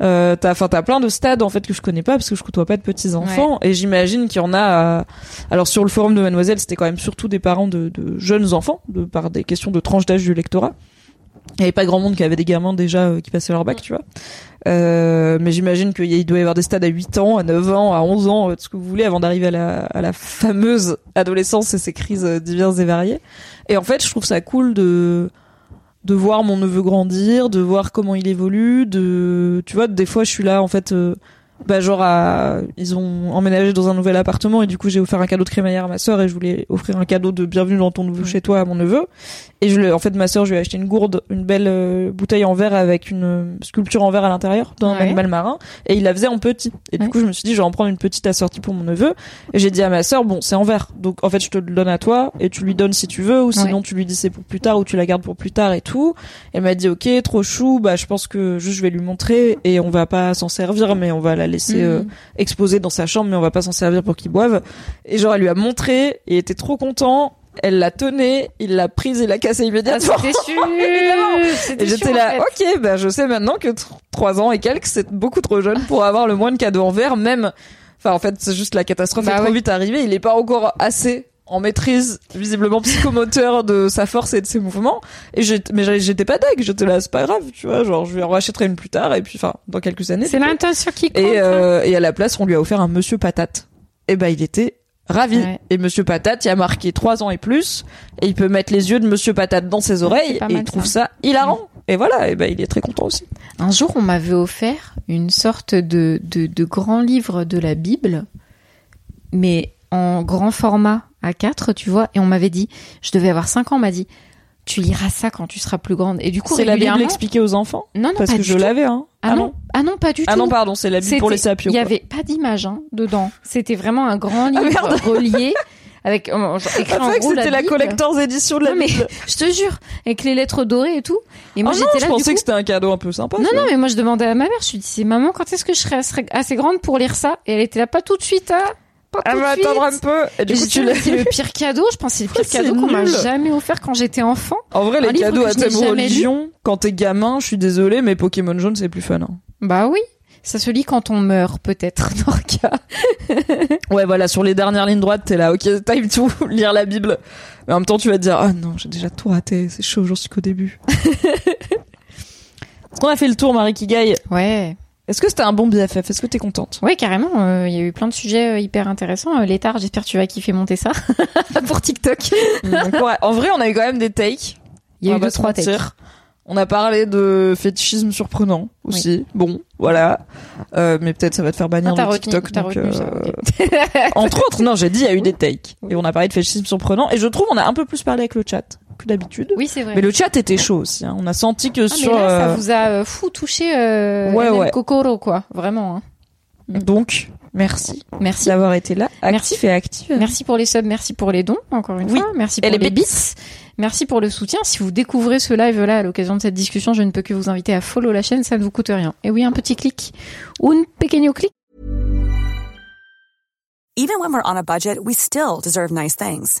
Euh, t'as, enfin, t'as plein de stades, en fait, que je connais pas parce que je côtoie pas de petits enfants. Et j'imagine qu'il y en a, à- alors, sur le forum de Mademoiselle, c'était quand même surtout des parents de, de jeunes enfants, de par des questions de tranche d'âge du lectorat. Il y avait pas grand monde qui avait des gamins déjà euh, qui passaient leur bac, tu vois. Euh, mais j'imagine qu'il doit y avoir des stades à 8 ans, à 9 ans, à 11 ans, euh, tout ce que vous voulez, avant d'arriver à la, à la fameuse adolescence et ses crises euh, diverses et variées. Et en fait, je trouve ça cool de de voir mon neveu grandir, de voir comment il évolue, de tu vois, des fois je suis là en fait euh, bah genre à- ils ont emménagé dans un nouvel appartement et du coup j'ai offert un cadeau de crémaillère à ma sœur et je voulais offrir un cadeau de bienvenue dans ton nouveau chez toi à mon neveu. Et je l'ai- en fait ma sœur je lui ai acheté une gourde une belle euh, bouteille en verre avec une euh, sculpture en verre à l'intérieur d'un Ouais. animal marin. Et il la faisait en petit. Et du coup je me suis dit je vais en prendre une petite assortie pour mon neveu. Et j'ai dit à ma sœur bon c'est en verre. Donc en fait je te le donne à toi et tu lui donnes si tu veux ou sinon tu lui dis c'est pour plus tard ou tu la gardes pour plus tard et tout. Elle m'a dit ok trop chou. Bah je pense que juste je vais lui montrer et on va pas s'en servir mais on va la laisser Mhm. euh, exposée dans sa chambre mais on va pas s'en servir pour qu'il boive et genre elle lui a montré et il était trop content elle l'a tenait il l'a prise et l'a cassée Ah, immédiatement c'était [laughs] sûr. Évidemment. Et j'étais là, en fait. ok, bah je sais maintenant que 3 ans et quelques, c'est beaucoup trop jeune pour avoir le moins de cadeaux en verre, même. Enfin, en fait, c'est juste la catastrophe Bah est trop ouais. vite arrivée. Il est pas encore assez en maîtrise, visiblement psychomoteur de sa force et de ses mouvements. Et mais j'étais pas deg, j'étais là, c'est pas grave, tu vois, genre je lui en rachèterai une plus tard et puis, enfin, dans quelques années. C'est l'intention qui compte. Et, hein. euh, et à la place, on lui a offert un Monsieur Patate. Et ben, il était ravi. Ouais. Et Monsieur Patate, il a marqué trois ans et plus, et il peut mettre les yeux de Monsieur Patate dans ses oreilles, et il trouve ça. ça hilarant. Et voilà, et ben, il est très content aussi. Un jour, on m'avait offert une sorte de, de, de grand livre de la Bible, mais en grand format A4, tu vois, et on m'avait dit, je devais avoir 5 ans, on m'a dit, tu liras ça quand tu seras plus grande. Et du coup, C'est la Bible régulièrement... expliquée aux enfants Non, non, Parce pas que du je tout. l'avais, hein. Ah, non. ah non, pas du Ah tout. non, pardon, c'est la Bible pour les sapios. Il y avait pas d'image hein, dedans. C'était vraiment un grand livre Ah, [laughs] relié avec euh, genre, écrit Ah, en gros c'était la, Bible. collector's édition de la Non, mais [laughs] je te jure, avec les lettres dorées et tout. Et moi Ah non, j'étais je là pensais coup. que c'était un cadeau un peu sympa. Non, non, mais moi je demandais à ma mère, je lui disais, maman, quand est-ce que je serai assez- assez grande pour lire ça? Et elle était là, pas tout de suite, hein Pas Elle tout va attendre un peu. Et du coup, tu l'as. c'est le pire cadeau, je pense que c'est le pire cadeau qu'on m'a jamais offert quand j'étais enfant. En vrai, les cadeaux à thème religion, quand t'es gamin, je suis désolée, mais Pokémon jaune, c'est plus fun. hein. Bah oui, ça se lit quand on meurt peut-être, [laughs] Norca. Ouais, voilà, sur les dernières lignes droites, t'es là, ok, [laughs] time to lire la Bible. Mais en même temps, tu vas te dire, ah non, j'ai déjà tout raté, c'est chaud, j'en suis qu'au début. [laughs] Est-ce qu'on a fait le tour, Marie Kigai Ouais. Est-ce que c'était un bon BFF Est-ce que t'es contente? Ouais, carrément. euh, Il y a eu plein de sujets euh, hyper intéressants. Euh, L'étard, j'espère que tu vas kiffer monter ça [laughs] pour TikTok. [laughs] Donc, ouais, En vrai, on a eu quand même des takes. Il y a On eu deux, trois takes. On a parlé de fétichisme surprenant aussi. Bon, voilà. Euh, mais peut-être ça va te faire bannir Ah, de retenu, TikTok. donc, retenu ça, euh, ok. [laughs] Entre autres, non, j'ai dit il y a eu des takes. Et on a parlé de fétichisme surprenant. Et je trouve on a un peu plus parlé avec le chat que d'habitude. Oui, c'est vrai. Mais le chat était chaud aussi. hein. On a senti que Ah, mais sur... là, ça euh, vous a euh, fou touché euh, Ouais. Kokoro, quoi. Vraiment. hein. Donc, merci Merci. d'avoir été là, actif Merci. et active. Merci pour les subs, merci pour les dons, encore une Oui. fois. Merci Et pour les les bits. bits. Merci pour le soutien. Si vous découvrez ce live-là à l'occasion de cette discussion, je ne peux que vous inviter à follow la chaîne, ça ne vous coûte rien. Et oui, un petit clic. Un pequeño clic. Even when we're on a budget, we still deserve nice things.